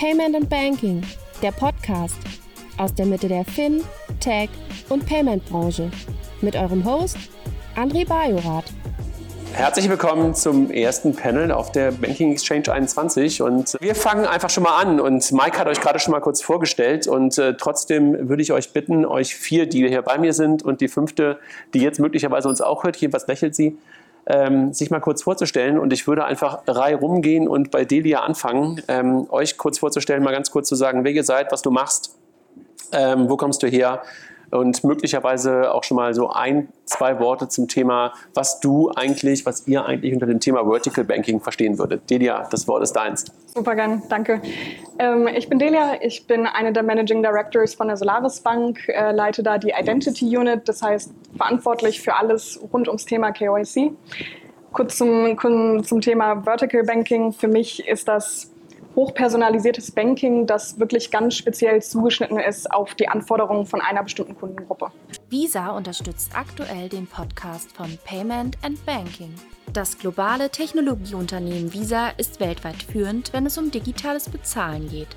Payment and Banking, der Podcast aus der Mitte der Fin, Tech und Payment Branche mit eurem Host André Bajorath. Herzlich willkommen zum ersten Panel auf der Banking Exchange 21 und wir fangen einfach schon mal an. Und Mike hat euch gerade schon mal kurz vorgestellt. Und äh, trotzdem würde ich euch bitten, euch vier, die hier bei mir sind und die fünfte, die jetzt möglicherweise uns auch hört, jedenfalls lächelt sie, ähm, sich mal kurz vorzustellen. Und ich würde einfach Reihe rumgehen und bei Delia anfangen, ähm, euch kurz vorzustellen, mal ganz kurz zu sagen, wer ihr seid, was du machst, ähm, wo kommst du her und möglicherweise auch schon mal so ein, zwei Worte zum Thema, was du eigentlich, was ihr eigentlich unter dem Thema Vertical Banking verstehen würdet. Delia, das Wort ist deins. Super gern, danke. Ähm, ich bin Delia, ich bin eine der Managing Directors von der Solaris Bank, äh, leite da die Identity Unit, das heißt verantwortlich für alles rund ums Thema KYC. Kurz zum, zum Thema Vertical Banking. Für mich ist das hochpersonalisiertes Banking, das wirklich ganz speziell zugeschnitten ist auf die Anforderungen von einer bestimmten Kundengruppe. Visa unterstützt aktuell den Podcast von Payment and Banking. Das globale Technologieunternehmen Visa ist weltweit führend, wenn es um digitales Bezahlen geht.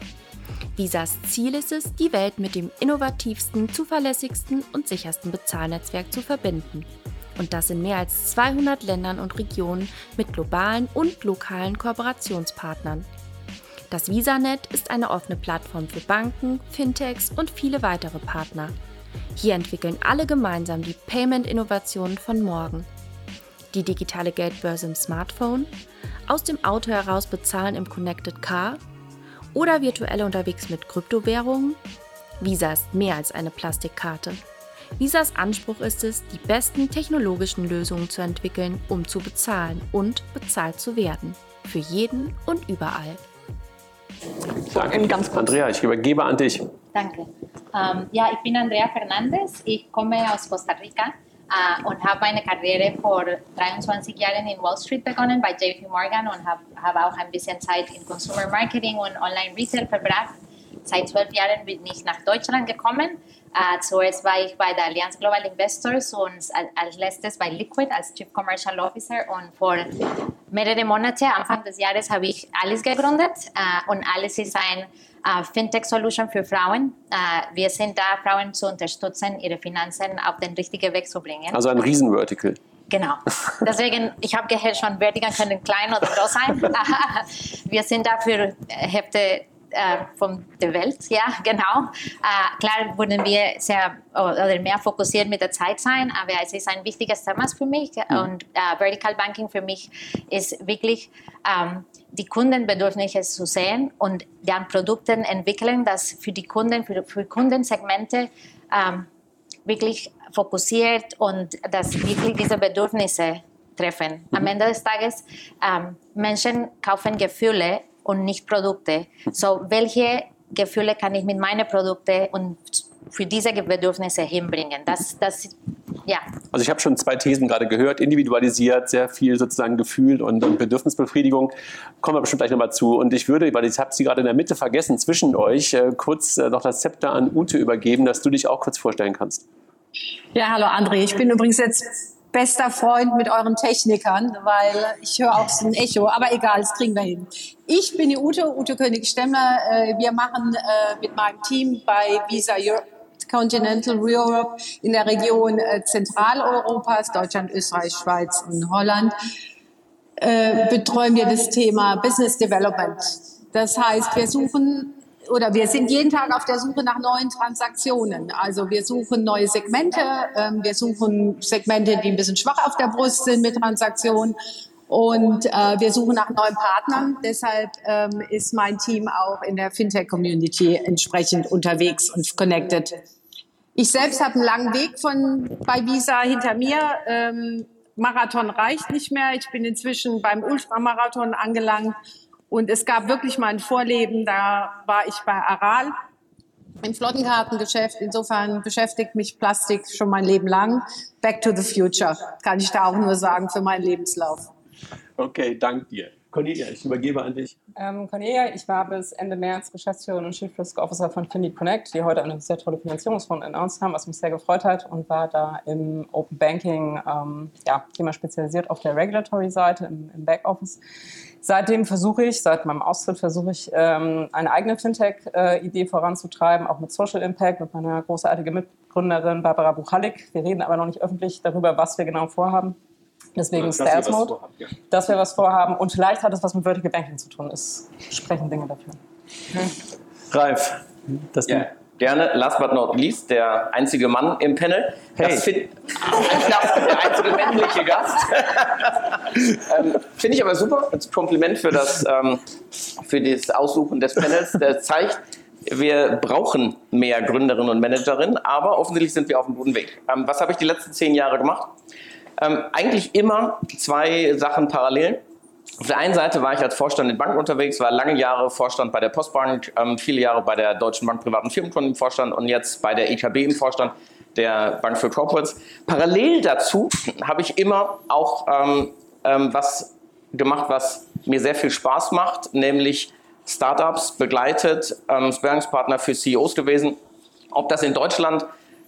Visas Ziel ist es, die Welt mit dem innovativsten, zuverlässigsten und sichersten Bezahlnetzwerk zu verbinden. Und das in mehr als 200 Ländern und Regionen mit globalen und lokalen Kooperationspartnern. Das VisaNet ist eine offene Plattform für Banken, Fintechs und viele weitere Partner. Hier entwickeln alle gemeinsam die Payment-Innovationen von morgen. Die digitale Geldbörse im Smartphone, aus dem Auto heraus bezahlen im Connected Car oder virtuell unterwegs mit Kryptowährungen? Visa ist mehr als eine Plastikkarte. Visas Anspruch ist es, die besten technologischen Lösungen zu entwickeln, um zu bezahlen und bezahlt zu werden. Für jeden und überall. Danke. Ganz kurz. Andrea, ich übergebe an dich. Danke. Ähm, ja, ich bin Andrea Fernandes. Ich komme aus Costa Rica äh, und habe meine Karriere vor 23 Jahren in Wall Street begonnen bei JP Morgan und habe hab auch ein bisschen Zeit in Consumer Marketing und Online Retail verbracht. Seit zwölf Jahren bin ich nach Deutschland gekommen Uh, zuerst war ich bei der Allianz Global Investors und als letztes bei Liquid als Chief Commercial Officer und vor mehreren Monaten, Anfang des Jahres, habe ich Alice gegründet uh, und Alice ist ein uh, Fintech-Solution für Frauen. wir sind da, Frauen zu unterstützen, ihre Finanzen auf den richtigen Weg zu bringen. Also ein Riesenvertical. Genau. Deswegen, ich habe gehört schon, Vertical können klein oder groß sein. wir sind da für Hälfte äh, von der Welt, ja, genau. Äh, klar würden wir sehr oder mehr fokussiert mit der Zeit sein, aber es ist ein wichtiges Thema für mich und äh, Vertical Banking für mich ist wirklich ähm, die Kundenbedürfnisse zu sehen und dann Produkte entwickeln, das für die Kunden, für, für Kundensegmente ähm, wirklich fokussiert und das wirklich diese Bedürfnisse treffen. Am mhm. Ende des Tages, ähm, Menschen kaufen Gefühle und nicht Produkte. So, welche Gefühle kann ich mit meinen Produkten und für diese Bedürfnisse hinbringen? Das, das, ja. Also ich habe schon zwei Thesen gerade gehört, individualisiert, sehr viel sozusagen Gefühl und, und Bedürfnisbefriedigung. Kommen wir bestimmt gleich nochmal zu. Und ich würde, weil ich habe sie gerade in der Mitte vergessen, zwischen euch äh, kurz äh, noch das Zepter an Ute übergeben, dass du dich auch kurz vorstellen kannst. Ja, hallo André. Ich bin übrigens jetzt bester Freund mit euren Technikern, weil ich höre auch so ein Echo. Aber egal, das kriegen wir hin. Ich bin die Ute, Ute König-Stemmler. Äh, wir machen äh, mit meinem Team bei Visa Europe Continental Europe in der Region äh, Zentraleuropas, Deutschland, Österreich, Schweiz und Holland, betreuen wir das Thema Business Development. Das heißt, wir suchen oder wir sind jeden Tag auf der Suche nach neuen Transaktionen. Also wir suchen neue Segmente, ähm, wir suchen Segmente, die ein bisschen schwach auf der Brust sind mit Transaktionen. Und äh, wir suchen nach neuen Partnern. Deshalb ähm, ist mein Team auch in der Fintech-Community entsprechend unterwegs und connected. Ich selbst habe einen langen Weg von bei Visa hinter mir. Ähm, Marathon reicht nicht mehr. Ich bin inzwischen beim Ultramarathon angelangt und es gab wirklich mal ein Vorleben, da war ich bei Aral im Flottenkartengeschäft. Insofern beschäftigt mich Plastik schon mein Leben lang. Back to the future, kann ich da auch nur sagen für meinen Lebenslauf. Okay, danke dir. Cornelia, ich übergebe an dich. Ähm, Cornelia, ich war bis Ende März Geschäftsführerin und Chief Risk Officer von Findy Connect, die heute eine sehr tolle Finanzierungsrunde announced haben, was mich sehr gefreut hat und war da im Open Banking ähm, ja, Thema spezialisiert auf der Regulatory-Seite im, im Backoffice. Seitdem versuche ich, seit meinem Austritt versuche ich, ähm, eine eigene Fintech-Idee voranzutreiben, auch mit Social Impact, mit meiner großartigen Mitgründerin Barbara Buchalik. Wir reden aber noch nicht öffentlich darüber, was wir genau vorhaben. Deswegen Stealth was Mode, ja. dass wir was vorhaben. Und vielleicht hat es was mit Vertical Banking zu tun. Es sprechen Dinge dafür. Ralf, das Ja, gerne. Last but not least, der einzige Mann im Panel. Hey. Das find, der einzige männliche Gast. ähm, Finde ich aber super. Als Kompliment für das, ähm, für das Aussuchen des Panels. Das zeigt, wir brauchen mehr Gründerinnen und Managerinnen, aber offensichtlich sind wir auf einem guten Weg. Ähm, was habe ich die letzten zehn Jahre gemacht? Ähm, eigentlich immer zwei Sachen parallel. Auf der einen Seite war ich als Vorstand in Banken unterwegs, war lange Jahre Vorstand bei der Postbank, ähm, viele Jahre bei der Deutschen Bank Privaten Firmenkunden im Vorstand und jetzt bei der EKB im Vorstand der Bank für Corporates. Parallel dazu habe ich immer auch ähm, ähm, was gemacht, was mir sehr viel Spaß macht, nämlich Startups begleitet, ähm, Sparringspartner für CEOs gewesen. Ob das in Deutschland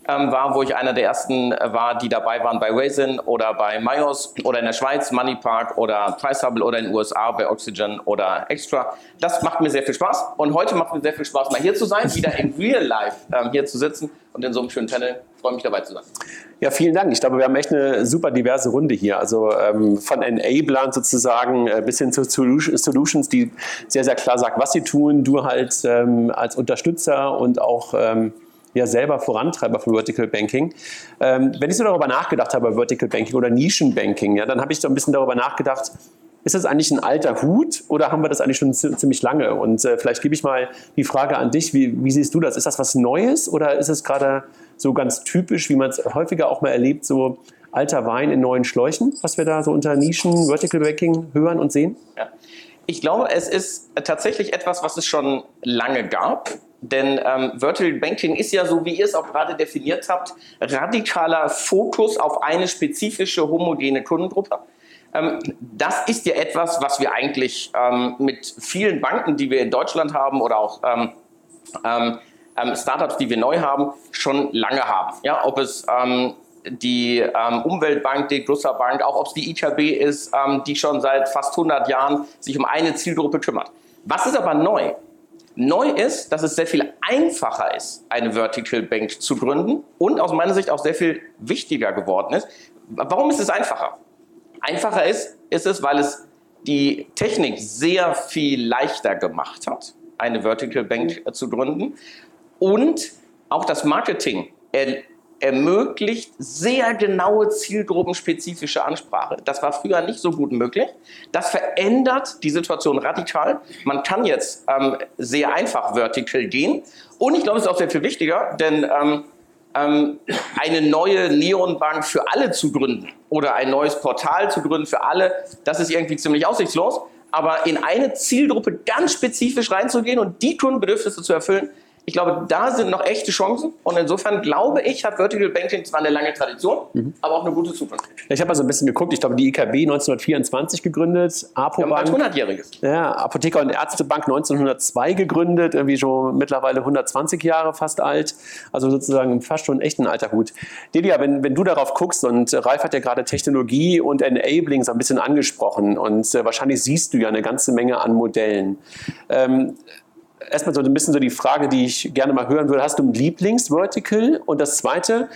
ähm, war, wo ich einer der ersten äh, war, die dabei waren bei Raisin oder bei Myos oder in der Schweiz Moneypark oder Pricehubble oder in den USA bei Oxygen oder Extra. Das macht mir sehr viel Spaß und heute macht mir sehr viel Spaß, mal hier zu sein, wieder in Real Life ähm, hier zu sitzen und in so einem schönen Panel. Freue mich dabei zu sein. Ja, vielen Dank. Ich glaube, wir haben echt eine super diverse Runde hier. Also ähm, von Enablern sozusagen äh, bis hin zu Solu- Solutions, die sehr, sehr klar sagt, was sie tun. Du halt ähm, als Unterstützer und auch ähm, ja selber Vorantreiber von Vertical Banking. Ähm, wenn ich so darüber nachgedacht habe, Vertical Banking oder Nischenbanking, ja, dann habe ich so ein bisschen darüber nachgedacht, ist das eigentlich ein alter Hut oder haben wir das eigentlich schon zi- ziemlich lange? Und äh, vielleicht gebe ich mal die Frage an dich, wie, wie siehst du das? Ist das was Neues oder ist es gerade so ganz typisch, wie man es häufiger auch mal erlebt, so alter Wein in neuen Schläuchen, was wir da so unter Nischen, Vertical Banking hören und sehen? Ja. Ich glaube, es ist tatsächlich etwas, was es schon lange gab. Denn ähm, Vertical Banking ist ja, so wie ihr es auch gerade definiert habt, radikaler Fokus auf eine spezifische homogene Kundengruppe. Ähm, das ist ja etwas, was wir eigentlich ähm, mit vielen Banken, die wir in Deutschland haben oder auch ähm, ähm, ähm, Startups, die wir neu haben, schon lange haben. Ja, ob es die ähm, Umweltbank, die Grusser Bank, auch ob es die IKB ist, ähm, die schon seit fast 100 Jahren sich um eine Zielgruppe kümmert. Was ist aber neu? Neu ist, dass es sehr viel einfacher ist, eine Vertical Bank zu gründen und aus meiner Sicht auch sehr viel wichtiger geworden ist. Warum ist es einfacher? Einfacher ist, ist es, weil es die Technik sehr viel leichter gemacht hat, eine Vertical Bank zu gründen. Und auch das Marketing ermöglicht sehr genaue zielgruppenspezifische Ansprache. Das war früher nicht so gut möglich. Das verändert die Situation radikal. Man kann jetzt ähm, sehr einfach vertical gehen. Und ich glaube, es ist auch sehr viel wichtiger, denn ähm, ähm, eine neue Neonbank für alle zu gründen oder ein neues Portal zu gründen für alle, das ist irgendwie ziemlich aussichtslos. Aber in eine Zielgruppe ganz spezifisch reinzugehen und die Kundenbedürfnisse zu erfüllen, ich glaube, da sind noch echte Chancen. Und insofern glaube ich, hat Vertical Banking zwar eine lange Tradition, aber auch eine gute Zukunft. Ich habe mal so ein bisschen geguckt, ich glaube, die IKB 1924 gegründet, Apobank 100-Jähriges. Ja, Apotheker und Ärztebank 1902 gegründet, irgendwie schon mittlerweile 120 Jahre fast alt. Also sozusagen fast schon echt ein alter Hut. Delia, wenn, wenn du darauf guckst und Ralf hat ja gerade Technologie und Enabling so ein bisschen angesprochen und äh, wahrscheinlich siehst du ja eine ganze Menge an Modellen. Ähm, Erstmal so ein bisschen so die Frage, die ich gerne mal hören würde. Hast du ein Lieblings-Vertical? Und das Zweite,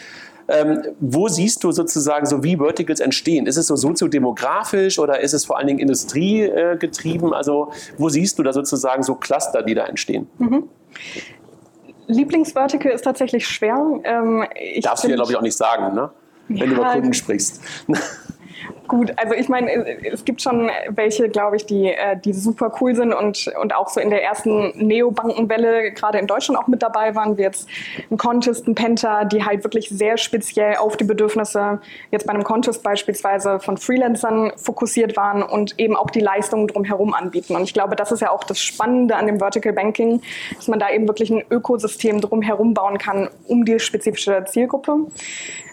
ähm, wo siehst du sozusagen so, wie Verticals entstehen? Ist es so soziodemografisch oder ist es vor allen Dingen industriegetrieben? Äh, also wo siehst du da sozusagen so Cluster, die da entstehen? Lieblingsvertical ist tatsächlich schwer. Ähm, Darfst du ja, glaube ich, auch nicht sagen, ne? wenn du Ja. über Kunden sprichst. Gut, also ich meine, es gibt schon welche, glaube ich, die, äh, die super cool sind und, und auch so in der ersten Neobankenwelle gerade in Deutschland auch mit dabei waren, wie jetzt ein Contest, ein Penta, die halt wirklich sehr speziell auf die Bedürfnisse jetzt bei einem Contest beispielsweise von Freelancern fokussiert waren und eben auch die Leistungen drumherum anbieten. Und ich glaube, das ist ja auch das Spannende an dem Vertical Banking, dass man da eben wirklich ein Ökosystem drumherum bauen kann um die spezifische Zielgruppe.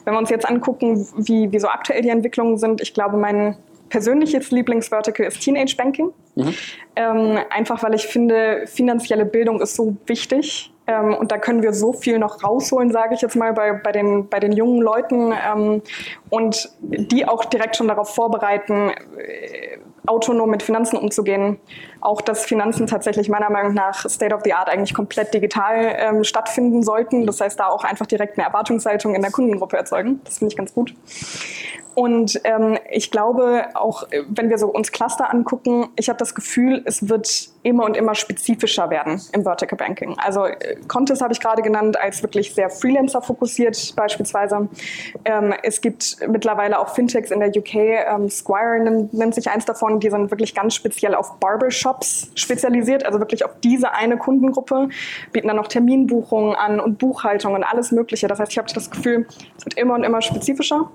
Wenn wir uns jetzt angucken, wie, wie so aktuell die Entwicklungen sind, ich glaube, mein persönliches Lieblingsvertical ist Teenage Banking. Mhm. Ähm, einfach weil ich finde, finanzielle Bildung ist so wichtig. Ähm, und da können wir so viel noch rausholen, sage ich jetzt mal, bei, bei, den, bei den jungen Leuten ähm, und die auch direkt schon darauf vorbereiten, äh, autonom mit Finanzen umzugehen. Auch dass Finanzen tatsächlich meiner Meinung nach State of the Art eigentlich komplett digital ähm, stattfinden sollten. Das heißt, da auch einfach direkt eine Erwartungshaltung in der Kundengruppe erzeugen. Das finde ich ganz gut. Und ähm, ich glaube, auch äh, wenn wir so uns Cluster angucken, ich habe das Gefühl, es wird immer und immer spezifischer werden im Vertical Banking. Also äh, Contest habe ich gerade genannt als wirklich sehr Freelancer fokussiert beispielsweise. Ähm, es gibt mittlerweile auch Fintechs in der UK, ähm, Squire nennt, sich eins davon, die sind wirklich ganz speziell auf Barbershops spezialisiert, also wirklich auf diese eine Kundengruppe, bieten dann noch Terminbuchungen an und Buchhaltung und alles Mögliche. Das heißt, ich habe das Gefühl, es wird immer und immer spezifischer.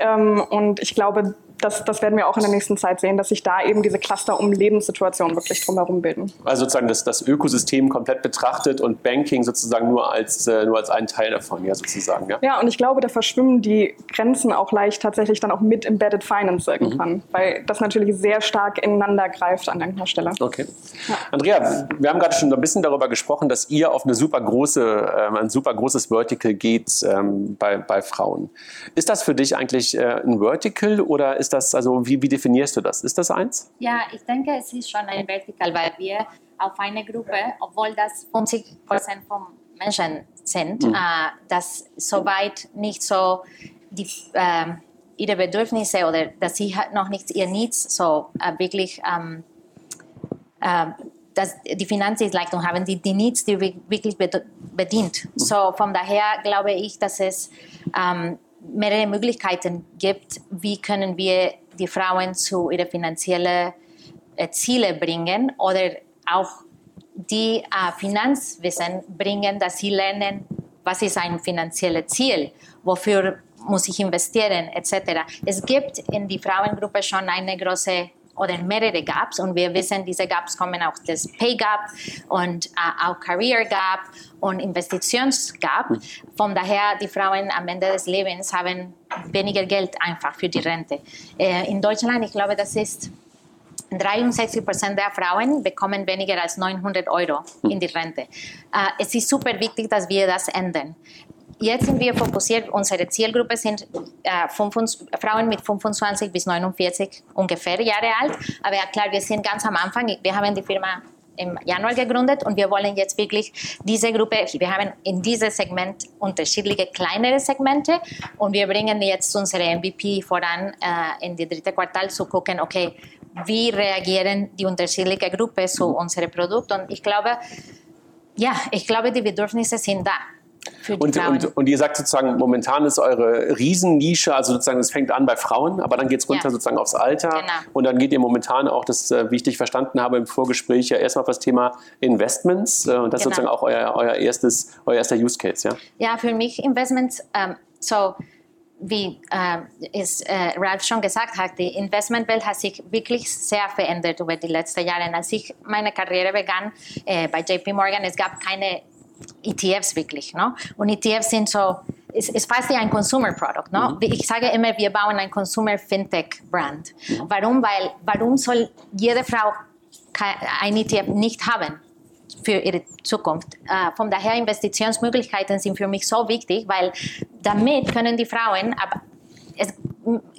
Ähm, ähm, und ich glaube, das, das werden wir auch in der nächsten Zeit sehen, dass sich da eben diese Cluster um Lebenssituationen wirklich drumherum bilden. Also sozusagen das, das Ökosystem komplett betrachtet und Banking sozusagen nur als, äh, nur als einen Teil davon, ja sozusagen. Ja? ja, und ich glaube, da verschwimmen die Grenzen auch leicht tatsächlich dann auch mit Embedded Finance irgendwann, mhm. weil das natürlich sehr stark ineinander greift an irgendeiner Stelle. Okay. Ja. Andrea, wir haben gerade schon ein bisschen darüber gesprochen, dass ihr auf eine super große, ähm, ein super großes Vertical geht ähm, bei, bei Frauen. Ist das für dich eigentlich äh, ein Vertical oder ist ist das, also wie, wie definierst du das? Ist das eins? Ja, ich denke, es ist schon ein Vertical, weil wir auf eine Gruppe, obwohl das 50 Prozent von Menschen sind, mhm. äh, das soweit nicht so die, äh, ihre Bedürfnisse oder dass sie noch nicht ihr Needs so äh, wirklich ähm, äh, dass die Finanzdienstleistung haben, die die Needs, die wirklich bedient. Mhm. So von daher glaube ich, dass es ähm, mehrere Möglichkeiten gibt, wie können wir die Frauen zu ihren finanziellen äh, Ziele bringen oder auch die äh, Finanzwissen bringen, dass sie lernen, was ist ein finanzielles Ziel, wofür muss ich investieren, etc. Es gibt in die Frauengruppe schon eine große oder mehrere Gaps und wir wissen, diese Gaps kommen auch das Pay Gap und äh, auch Career Gap und Investitionsgap. Von daher, die Frauen am Ende des Lebens haben weniger Geld einfach für die Rente. Äh, in Deutschland, ich glaube, das ist 63 Prozent der Frauen bekommen weniger als 900 Euro in die Rente. Äh, es ist super wichtig, dass wir das ändern. Jetzt sind wir fokussiert, unsere Zielgruppe sind äh, 25, Frauen mit 25 bis 49 ungefähr Jahre alt. Aber ja, klar, wir sind ganz am Anfang. Wir haben die Firma im Januar gegründet und wir wollen jetzt wirklich diese Gruppe, wir haben in diesem Segment unterschiedliche kleinere Segmente und wir bringen jetzt unsere MVP voran äh, in die dritte Quartal zu gucken, okay, wie reagieren die unterschiedlichen Gruppen zu unserem Produkt und ich glaube, ja, ich glaube, die Bedürfnisse sind da. Und, und, und, ihr sagt sozusagen, momentan ist eure Riesennische, also sozusagen, es fängt an bei Frauen, aber dann geht es runter ja. sozusagen aufs Alter. Genau. Und dann geht ihr momentan auch, das, äh, wie ich dich verstanden habe im Vorgespräch, ja erstmal auf das Thema Investments. Äh, und das genau. ist sozusagen auch euer, euer, erstes, euer erster Use Case, ja? Ja, für mich Investments, ähm, so wie äh, es, äh, Ralph schon gesagt hat, die Investmentwelt hat sich wirklich sehr verändert über die letzten Jahre. Als ich meine Karriere begann äh, bei JP Morgan, es gab keine ETFs wirklich. No? Und ETFs sind so, ist, ist fast wie ein Consumer Product. No? Mhm. Ich sage immer, wir bauen ein Consumer Fintech Brand. Mhm. Warum? Weil, warum soll jede Frau ein ETF nicht haben? für ihre Zukunft. Äh, von daher Investitionsmöglichkeiten sind für mich so wichtig, weil damit können die Frauen, aber es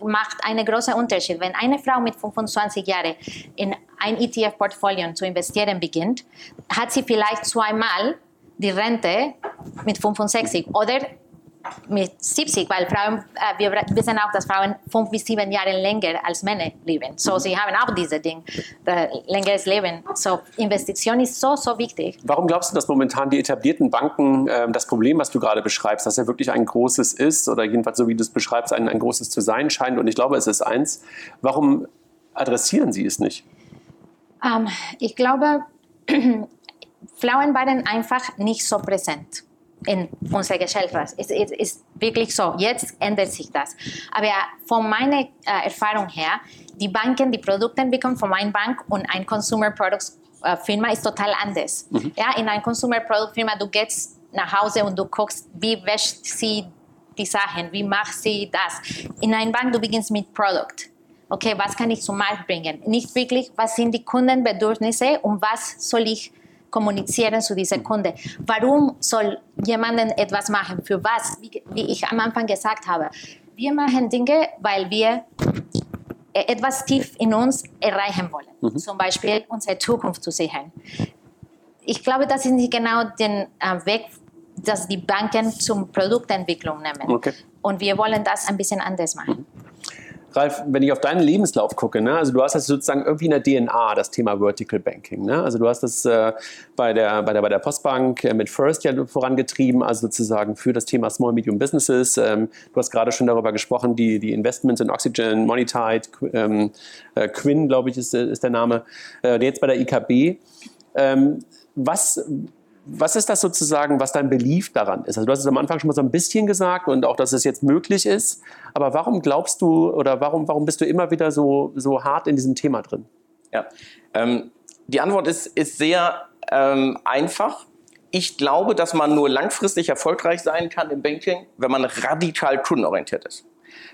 macht einen großen Unterschied. Wenn eine Frau mit 25 Jahren in ein ETF-Portfolio zu investieren beginnt, hat sie vielleicht zweimal die Rente mit 65 oder mit 70, weil Frauen, äh, wir wissen auch, dass Frauen fünf bis sieben Jahre länger als Männer leben. So, sie haben auch diese Ding, äh, längeres Leben. So, Investition ist so, so wichtig. Warum glaubst du, dass momentan die etablierten Banken äh, das Problem, was du gerade beschreibst, dass ja wirklich ein großes ist oder jedenfalls so wie du es beschreibst, ein, ein großes zu sein scheint und ich glaube, es ist eins. Warum adressieren sie es nicht? Ähm, ich glaube, Frauen waren einfach nicht so präsent in unserer Gesellschaft. Es ist, ist, wirklich so. Jetzt ändert sich das. Aber von meiner äh, Erfahrung her, die Banken, die Produkte entwickeln von einer Bank und ein Consumer Products äh, Firma ist total anders. Mhm. Ja, in einer Consumer Product Firma, du gehst nach Hause und du guckst, wie wäscht sie die Sachen, wie macht sie das. In einer Bank, du beginnst mit Produkt. okay, was kann ich zum Markt bringen? Nicht wirklich, was sind die Kundenbedürfnisse und was soll ich kommunizieren zu dieser Kunde. Warum soll jemanden etwas machen? Für was? Wie, wie ich am Anfang gesagt habe. Wir machen Dinge, weil wir äh, etwas tief in uns erreichen wollen. Mhm. Zum Beispiel unsere Zukunft zu sichern. Ich glaube, das ist nicht genau der äh, Weg, dass die Banken zum Produktentwicklung nehmen. Okay. Und wir wollen das ein bisschen anders machen. Mhm. Ralf, wenn ich auf deinen Lebenslauf gucke, ne, also du hast das sozusagen irgendwie in der DNA, das Thema Vertical Banking. Ne? Also du hast das äh, bei, der, bei, der, bei der Postbank äh, mit First ja vorangetrieben, also sozusagen für das Thema Small Medium Businesses. Ähm, du hast gerade schon darüber gesprochen, die, die Investments in Oxygen, Monetide, ähm, äh, Quinn, glaube ich, ist, ist der Name, äh, jetzt bei der IKB. Ähm, was, was ist das sozusagen, was dein Belief daran ist? Also du hast es am Anfang schon mal so ein bisschen gesagt und auch, dass es jetzt möglich ist. Aber warum glaubst du oder warum, warum bist du immer wieder so, so hart in diesem Thema drin? Ja, ähm, die Antwort ist, ist sehr ähm, einfach. Ich glaube, dass man nur langfristig erfolgreich sein kann im Banking, wenn man radikal kundenorientiert ist.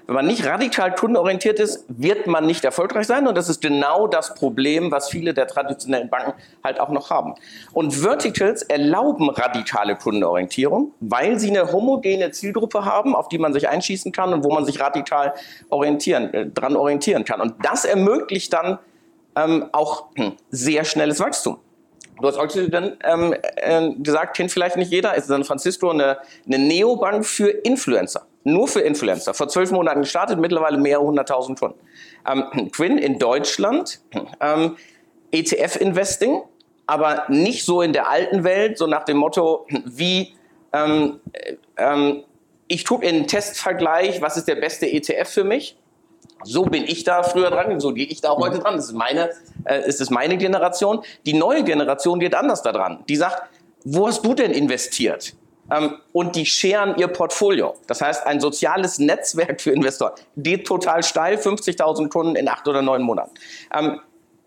Wenn man nicht radikal kundenorientiert ist, wird man nicht erfolgreich sein. Und das ist genau das Problem, was viele der traditionellen Banken halt auch noch haben. Und Verticals erlauben radikale Kundenorientierung, weil sie eine homogene Zielgruppe haben, auf die man sich einschießen kann und wo man sich radikal orientieren, äh, dran orientieren kann. Und das ermöglicht dann ähm, auch hm, sehr schnelles Wachstum. Du hast Oxygen ähm, äh, gesagt, kennt vielleicht nicht jeder, ist San Francisco eine, eine Neobank für Influencer nur für Influencer. Vor zwölf Monaten gestartet, mittlerweile mehrere hunderttausend Kunden. Ähm, Quinn in Deutschland, ähm, ETF-Investing, aber nicht so in der alten Welt, so nach dem Motto, wie ähm, ähm, ich tue in einen Testvergleich, was ist der beste ETF für mich? So bin ich da früher dran, so gehe ich da heute dran. Das ist meine, äh, ist meine Generation. Die neue Generation geht anders da dran. Die sagt, wo hast du denn investiert? Ähm, und die scheren ihr Portfolio. Das heißt, ein soziales Netzwerk für Investoren geht total steil, 50.000 Kunden in acht oder neun Monaten. Ähm,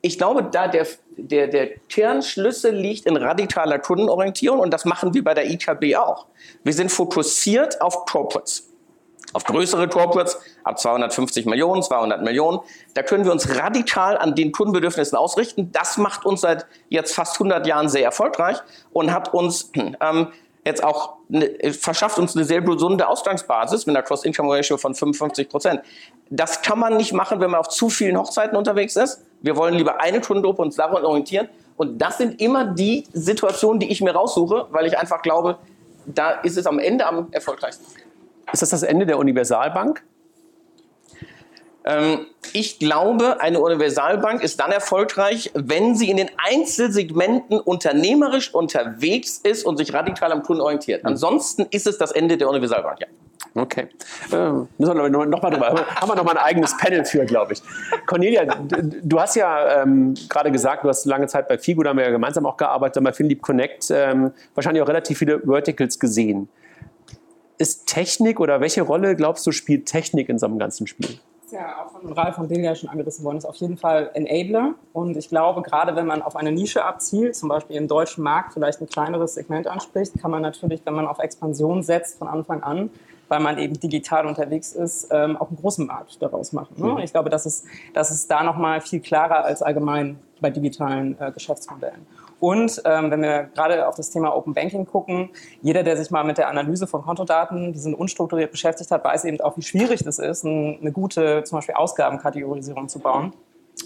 ich glaube, da der, der, der Kernschlüssel liegt in radikaler Kundenorientierung und das machen wir bei der IKB auch. Wir sind fokussiert auf Corporates. Auf größere Corporates ab 250 Millionen, 200 Millionen. Da können wir uns radikal an den Kundenbedürfnissen ausrichten. Das macht uns seit jetzt fast 100 Jahren sehr erfolgreich und hat uns ähm, jetzt auch eine, verschafft uns eine sehr gesunde Ausgangsbasis mit einer Cross-Income-Ratio von 55 Prozent. Das kann man nicht machen, wenn man auf zu vielen Hochzeiten unterwegs ist. Wir wollen lieber eine Kundengruppe uns daran orientieren. Und das sind immer die Situationen, die ich mir raussuche, weil ich einfach glaube, da ist es am Ende am erfolgreichsten. Ist das das Ende der Universalbank? Ähm, ich glaube, eine Universalbank ist dann erfolgreich, wenn sie in den Einzelsegmenten unternehmerisch unterwegs ist und sich radikal am Kunden orientiert. Mhm. Ansonsten ist es das Ende der Universalbank, ja. Okay. Äh, müssen wir noch mal drüber. Haben wir noch mal ein eigenes Panel für, glaube ich. Cornelia, du hast ja ähm, gerade gesagt, du hast lange Zeit bei Figo, da haben wir ja gemeinsam auch gearbeitet, bei Finlieb Connect, ähm, wahrscheinlich auch relativ viele Verticals gesehen. Ist Technik oder welche Rolle, glaubst du, spielt Technik in so einem ganzen Spiel? Ja auch von Ralf und Delia schon angerissen worden, ist auf jeden Fall Enabler. Und ich glaube, gerade wenn man auf eine Nische abzielt, zum Beispiel im deutschen Markt vielleicht ein kleineres Segment anspricht, kann man natürlich, wenn man auf Expansion setzt von Anfang an, weil man eben digital unterwegs ist, ähm, auch einen großen Markt daraus machen. Ne? Mhm. Ich glaube, das ist, das ist da nochmal viel klarer als allgemein bei digitalen äh, Geschäftsmodellen. Und ähm, wenn wir gerade auf das Thema Open Banking gucken, jeder, der sich mal mit der Analyse von Kontodaten, die sind unstrukturiert beschäftigt hat, weiß eben auch, wie schwierig das ist, eine gute zum Beispiel Ausgabenkategorisierung zu bauen.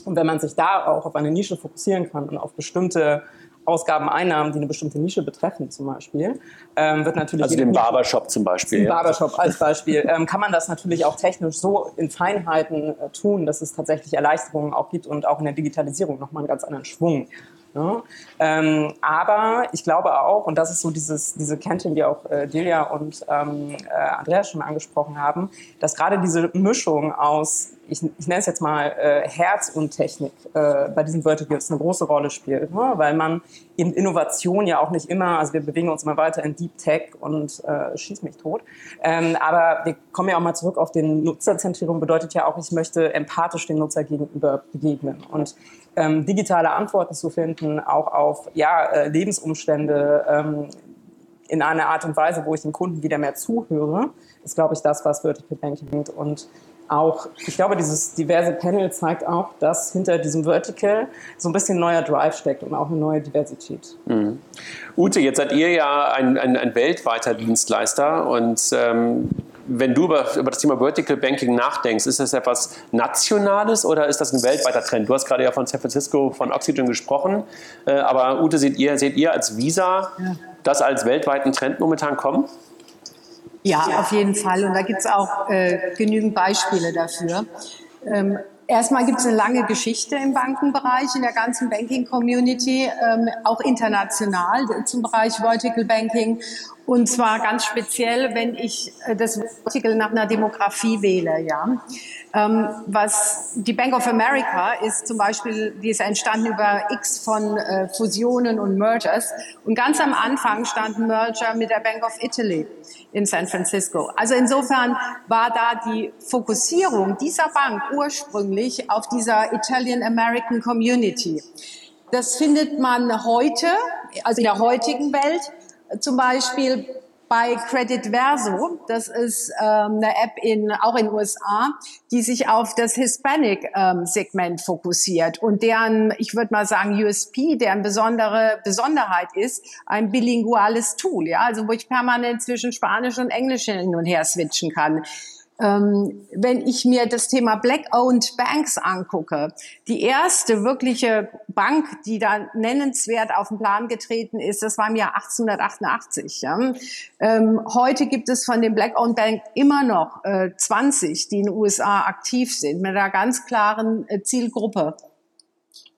Und wenn man sich da auch auf eine Nische fokussieren kann und auf bestimmte Ausgaben, Einnahmen, die eine bestimmte Nische betreffen, zum Beispiel, ähm, wird natürlich. Also den Barbershop zum Beispiel. Den ja. Barbershop als Beispiel. ähm, kann man das natürlich auch technisch so in Feinheiten äh, tun, dass es tatsächlich Erleichterungen auch gibt und auch in der Digitalisierung nochmal einen ganz anderen Schwung Ne? Ähm, aber ich glaube auch, und das ist so dieses, diese Kentin, die auch äh, Delia und ähm, äh, Andreas schon angesprochen haben, dass gerade diese Mischung aus, ich, ich nenne es jetzt mal äh, Herz und Technik äh, bei diesen Verticals eine große Rolle spielt, ne? weil man in Innovation ja auch nicht immer, also wir bewegen uns immer weiter in Deep Tech und äh, schieß mich tot, ähm, aber wir kommen ja auch mal zurück auf den Nutzerzentrierung, bedeutet ja auch, ich möchte empathisch dem Nutzer gegenüber begegnen und ähm, digitale Antworten zu finden, auch auf ja, äh, Lebensumstände ähm, in einer Art und Weise, wo ich dem Kunden wieder mehr zuhöre, ist, glaube ich, das, was Vertical Banking. Und auch, ich glaube, dieses diverse Panel zeigt auch, dass hinter diesem Vertical so ein bisschen neuer Drive steckt und auch eine neue Diversität. Mhm. Ute, jetzt seid ihr ja ein, ein, ein weltweiter Dienstleister und ähm, wenn du über, über, das Thema Vertical Banking nachdenkst, ist das etwas Nationales oder ist das ein weltweiter Trend? Du hast gerade ja von San Francisco, von Oxygen gesprochen, äh, aber Ute, seht ihr, seht ihr als Visa ja. das als weltweiten Trend momentan kommen? Ja, auf jeden Fall. Und da gibt es auch äh, genügend Beispiele dafür. Ähm, Erstmal gibt es eine lange Geschichte im Bankenbereich, in der ganzen Banking-Community, ähm, auch international zum Bereich Vertical Banking. Und zwar ganz speziell, wenn ich äh, das Vertical nach einer Demografie wähle. Ja. Ähm, was die Bank of America ist zum Beispiel, die ist entstanden über X von äh, Fusionen und Mergers. Und ganz am Anfang stand ein Merger mit der Bank of Italy in San Francisco. Also insofern war da die Fokussierung dieser Bank ursprünglich auf dieser Italian American Community. Das findet man heute, also in der heutigen Welt, zum Beispiel bei Credit Verso. Das ist ähm, eine App in, auch in den USA, die sich auf das Hispanic-Segment ähm, fokussiert und deren, ich würde mal sagen, USP, deren besondere Besonderheit ist, ein bilinguales Tool, ja, also wo ich permanent zwischen Spanisch und Englisch hin und her switchen kann. Ähm, wenn ich mir das Thema Black-Owned Banks angucke, die erste wirkliche Bank, die da nennenswert auf den Plan getreten ist, das war im Jahr 1888. Ja. Ähm, heute gibt es von den Black-Owned Bank immer noch äh, 20, die in den USA aktiv sind, mit einer ganz klaren äh, Zielgruppe.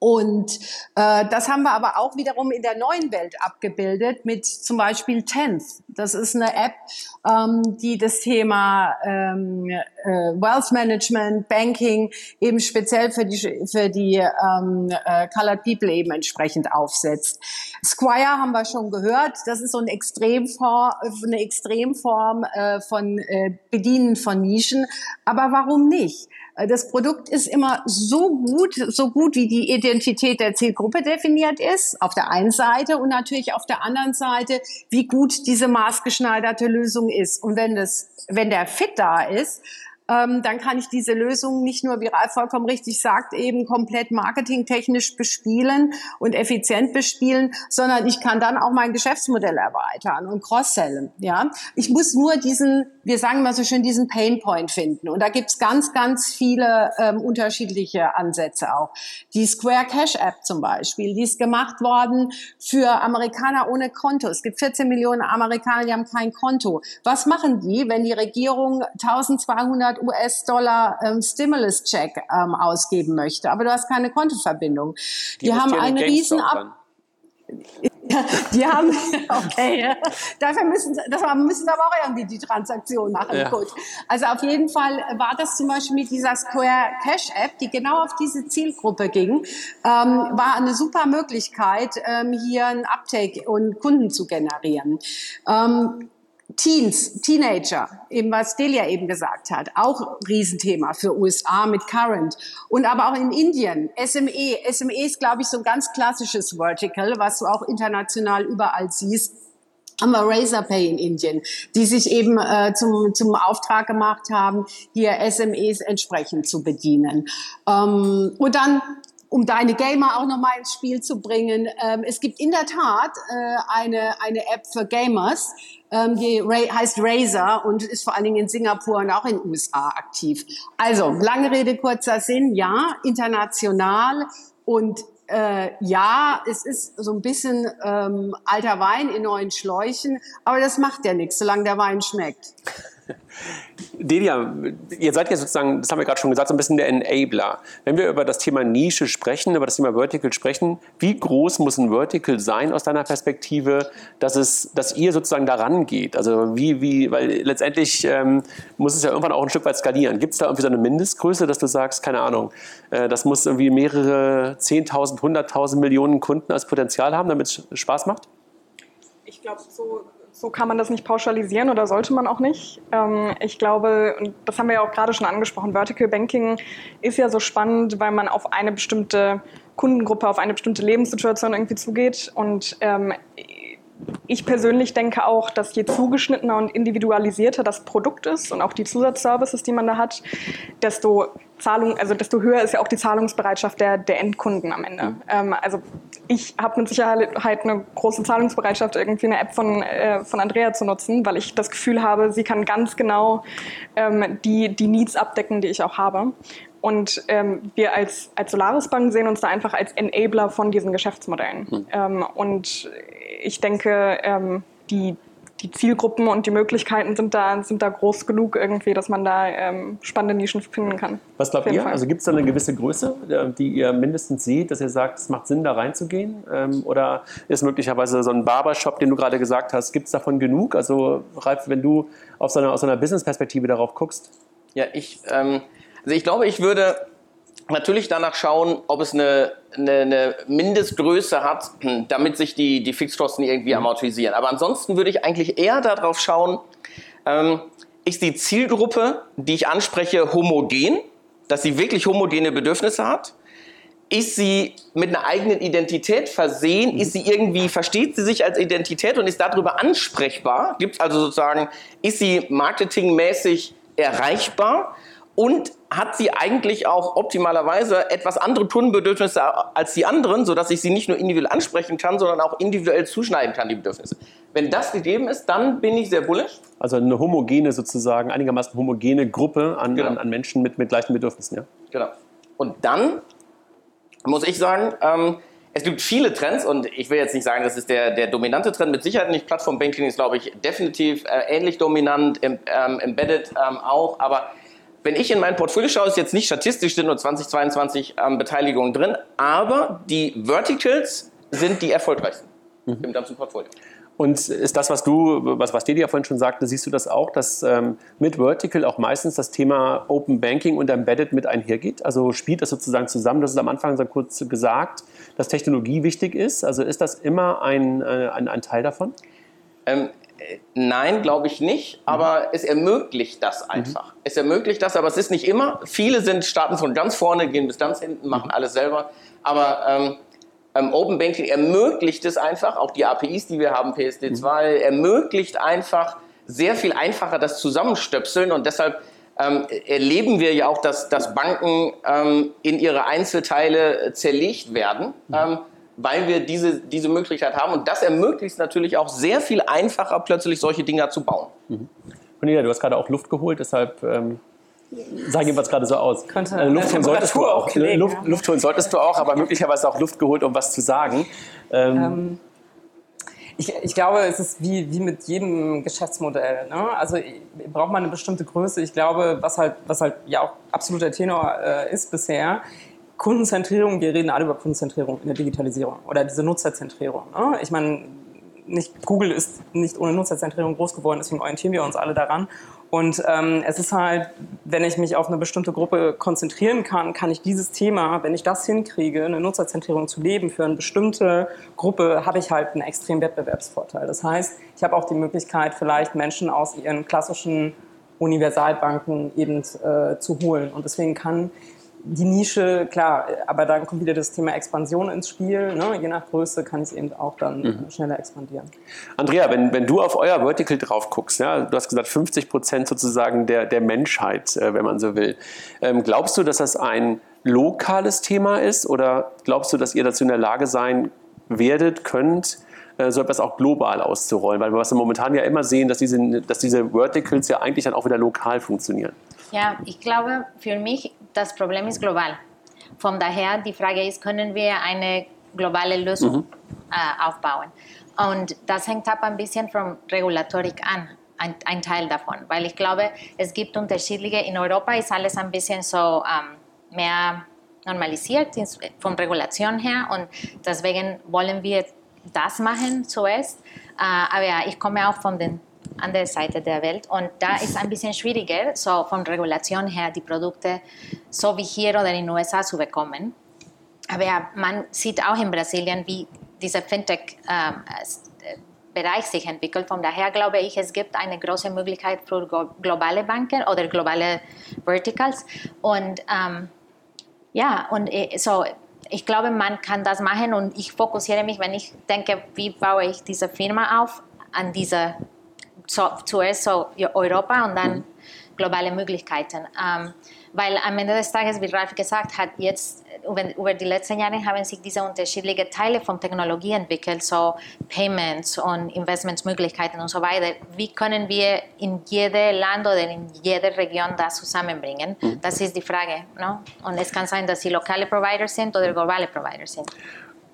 Und äh, das haben wir aber auch wiederum in der neuen Welt abgebildet mit zum Beispiel Tenth. Das ist eine App, ähm, die das Thema ähm, äh, Wealth Management, Banking eben speziell für die für die ähm, äh, Colored People eben entsprechend aufsetzt. Squire haben wir schon gehört. Das ist so eine Extremform, eine Extremform äh, von äh, Bedienen von Nischen. Aber warum nicht? Äh, das Produkt ist immer so gut, so gut wie die Identität der Zielgruppe definiert ist, auf der einen Seite und natürlich auf der anderen Seite, wie gut diese maßgeschneiderte Lösung ist. Und wenn das, wenn der Fit da ist, ähm, dann kann ich diese Lösung nicht nur, wie Ralf vollkommen richtig sagt, eben komplett marketingtechnisch bespielen und effizient bespielen, sondern ich kann dann auch mein Geschäftsmodell erweitern und cross-sellen. Ja, ich muss nur diesen, wir sagen immer so schön, diesen Painpoint finden. Und da gibt's ganz, ganz viele ähm, unterschiedliche Ansätze auch. Die Square Cash App zum Beispiel, die ist gemacht worden für Amerikaner ohne Konto. Es gibt 14 Millionen Amerikaner, die haben kein Konto. Was machen die, wenn die Regierung 1200 US-Dollar ähm, Stimulus-Check ähm, ausgeben möchte, aber du hast keine Kontoverbindung. Die, die haben einen riesen Ab die haben, okay, dafür müssen, das müssen aber auch irgendwie die Transaktion machen. Ja. Gut. Also auf jeden Fall war das zum Beispiel mit dieser Square Cash App, die genau auf diese Zielgruppe ging, ähm, war eine super Möglichkeit, ähm, hier ein Uptake und Kunden zu generieren. Ähm, Teens, Teenager, eben was Delia eben gesagt hat, auch Riesenthema für USA mit Current und aber auch in Indien, SME. SME ist, glaube ich, so ein ganz klassisches Vertical, was du auch international überall siehst haben wir Razorpay in Indien, die sich eben äh, zum, zum Auftrag gemacht haben, hier SMEs entsprechend zu bedienen. Ähm, und dann um deine Gamer auch nochmal ins Spiel zu bringen. Ähm, es gibt in der Tat äh, eine, eine App für Gamers, ähm, die Ray, heißt Razer und ist vor allen Dingen in Singapur und auch in den USA aktiv. Also, lange Rede, kurzer Sinn, ja, international und äh, ja, es ist so ein bisschen ähm, alter Wein in neuen Schläuchen, aber das macht ja nichts, solange der Wein schmeckt. Delia, ihr seid ja sozusagen, das haben wir gerade schon gesagt, so ein bisschen der Enabler. Wenn wir über das Thema Nische sprechen, über das Thema Vertical sprechen, wie groß muss ein Vertical sein aus deiner Perspektive, dass, es, dass ihr sozusagen daran geht? Also wie, wie, weil letztendlich ähm, muss es ja irgendwann auch ein Stück weit skalieren. Gibt es da irgendwie so eine Mindestgröße, dass du sagst, keine Ahnung, äh, das muss irgendwie mehrere 10.000, 100.000 Millionen Kunden als Potenzial haben, damit es Spaß macht? Ich glaube, so so kann man das nicht pauschalisieren oder sollte man auch nicht. Ähm, ich glaube, und das haben wir ja auch gerade schon angesprochen, Vertical Banking ist ja so spannend, weil man auf eine bestimmte Kundengruppe, auf eine bestimmte Lebenssituation irgendwie zugeht. Und ähm, ich persönlich denke auch, dass je zugeschnittener und individualisierter das Produkt ist und auch die Zusatzservices, die man da hat, desto Zahlung, also desto höher ist ja auch die Zahlungsbereitschaft der, der Endkunden am Ende. Ähm, also ich habe mit Sicherheit eine große Zahlungsbereitschaft, irgendwie eine App von, äh, von Andrea zu nutzen, weil ich das Gefühl habe, sie kann ganz genau ähm, die, die Needs abdecken, die ich auch habe. Und ähm, wir als, als Solaris Bank sehen uns da einfach als Enabler von diesen Geschäftsmodellen. Hm. Ähm, und ich denke, ähm, die, die Zielgruppen und die Möglichkeiten sind da, sind da groß genug irgendwie, dass man da ähm, spannende Nischen finden kann. Was glaubt ihr? Fall. Also gibt es da eine gewisse Größe, äh, die ihr mindestens seht, dass ihr sagt, es macht Sinn, da reinzugehen? Ähm, oder ist möglicherweise so ein Barbershop, den du gerade gesagt hast, gibt es davon genug? Also Ralf, wenn du auf so einer, aus einer Business-Perspektive darauf guckst? Ja, ich... Ähm also ich glaube, ich würde natürlich danach schauen, ob es eine, eine, eine Mindestgröße hat, damit sich die, die Fixkosten irgendwie mhm. amortisieren. Aber ansonsten würde ich eigentlich eher darauf schauen, ähm, ist die Zielgruppe, die ich anspreche, homogen, dass sie wirklich homogene Bedürfnisse hat? Ist sie mit einer eigenen Identität versehen? Mhm. Ist sie irgendwie, versteht sie sich als Identität und ist darüber ansprechbar? Gibt es also sozusagen, ist sie marketingmäßig erreichbar? Und hat sie eigentlich auch optimalerweise etwas andere Kundenbedürfnisse als die anderen, sodass ich sie nicht nur individuell ansprechen kann, sondern auch individuell zuschneiden kann, die Bedürfnisse. Wenn das gegeben ist, dann bin ich sehr bullish. Also eine homogene sozusagen, einigermaßen homogene Gruppe an, genau. an, an, Menschen mit, mit gleichen Bedürfnissen, ja? Genau. Und dann muss ich sagen, ähm, es gibt viele Trends und ich will jetzt nicht sagen, das ist der, der dominante Trend, mit Sicherheit nicht. Plattform-Banking ist, glaube ich, definitiv äh, ähnlich dominant, im, ähm, Embedded ähm, auch, aber wenn ich in mein Portfolio schaue, ist jetzt nicht statistisch sind nur 2022 ähm, Beteiligungen drin, aber die Verticals sind die erfolgreichsten mhm. im ganzen Portfolio. Und ist das, was du, was, was Delia vorhin schon sagte, siehst du das auch, dass ähm, mit Vertical auch meistens das Thema Open Banking und Embedded mit einhergeht? Also spielt das sozusagen zusammen? Das ist am Anfang so kurz gesagt, dass Technologie wichtig ist. Also ist das immer ein, äh, ein, ein Teil davon? Ähm, Nein, glaube ich nicht, aber mhm. es ermöglicht das einfach. Mhm. Es ermöglicht das, aber es ist nicht immer. Viele sind starten von ganz vorne, gehen bis ganz hinten, machen mhm. alles selber. Aber ähm, ähm, Open Banking ermöglicht es einfach, auch die APIs, die wir haben, PSD2, mhm. ermöglicht einfach sehr viel einfacher das Zusammenstöpseln und deshalb ähm, erleben wir ja auch, dass, dass Banken ähm, in ihre Einzelteile zerlegt werden. Mhm. Ähm, weil wir diese, diese Möglichkeit haben. Und das ermöglicht es natürlich auch sehr viel einfacher, plötzlich solche Dinger zu bauen. Mhm. Cornelia, du hast gerade auch Luft geholt, deshalb ähm, sah jedenfalls gerade so aus. Könnte äh, Luft holen solltest du auch. Gelegen, Luft, ja. Luft holen solltest du auch, aber möglicherweise auch Luft geholt, um was zu sagen. Ähm, ähm, ich, ich, glaube, es ist wie, wie mit jedem Geschäftsmodell. Ne? Also braucht man eine bestimmte Größe. Ich glaube, was halt, was halt ja auch absoluter Tenor äh, ist bisher, Kundenzentrierung, wir reden alle über Kundenzentrierung in der Digitalisierung oder diese Nutzerzentrierung. Ne? Ich meine, nicht, Google ist nicht ohne Nutzerzentrierung groß geworden, deswegen orientieren wir uns alle daran. Und ähm, es ist halt, wenn ich mich auf eine bestimmte Gruppe konzentrieren kann, kann ich dieses Thema, wenn ich das hinkriege, eine Nutzerzentrierung zu leben für eine bestimmte Gruppe, habe ich halt einen extremen Wettbewerbsvorteil. Das heißt, ich habe auch die Möglichkeit, vielleicht Menschen aus ihren klassischen Universalbanken eben äh, zu holen. Und deswegen kann die Nische, klar, aber dann kommt wieder das Thema Expansion ins Spiel. Ne? Je nach Größe kann es eben auch dann mhm. schneller expandieren. Andrea, wenn, wenn du auf euer Vertical drauf guckst, ja, du hast gesagt 50 Prozent sozusagen der, der Menschheit, äh, wenn man so will. Ähm, glaubst du, dass das ein lokales Thema ist oder glaubst du, dass ihr dazu in der Lage sein werdet, könnt, äh, so etwas auch global auszurollen? Weil wir was wir momentan ja immer sehen, dass diese, dass diese Verticals ja eigentlich dann auch wieder lokal funktionieren. Ja, ich glaube, für mich das Problem ist global. Von daher die Frage ist, können wir eine globale Lösung mhm. äh, aufbauen? Und das hängt ab ein bisschen von Regulatorik an, ein, ein, Teil davon, weil ich glaube, es gibt unterschiedliche, in Europa ist alles ein bisschen so ähm, mehr normalisiert von Regulation her und deswegen wollen wir das machen zuerst. Äh, aber ja, ich komme auch von den andere Seite der Welt. Und da ist ein bisschen schwieriger, so von Regulation her, die Produkte so wie hier oder in den USA zu bekommen. Aber man sieht auch in Brasilien, wie dieser Fintech-Bereich ähm, sich entwickelt. Von daher glaube ich, es gibt eine große Möglichkeit für globale Banken oder globale Verticals. Und ähm, ja, und äh, so ich glaube, man kann das machen und ich fokussiere mich, wenn ich denke, wie baue ich diese Firma auf, an diese, so, zuerst so Europa und dann globale Möglichkeiten. Ähm, weil am Ende des Tages, wie Ralf gesagt hat, jetzt über, über, die letzten Jahre haben sich diese unterschiedlichen Teile von Technologie entwickelt, so Payments und Investmentsmöglichkeiten und so weiter. Wie können wir in jedem Land oder in jeder Region das zusammenbringen? Mhm. Das ist die Frage. No? Und es kann sein, dass sie lokale Provider sind oder globale Provider sind.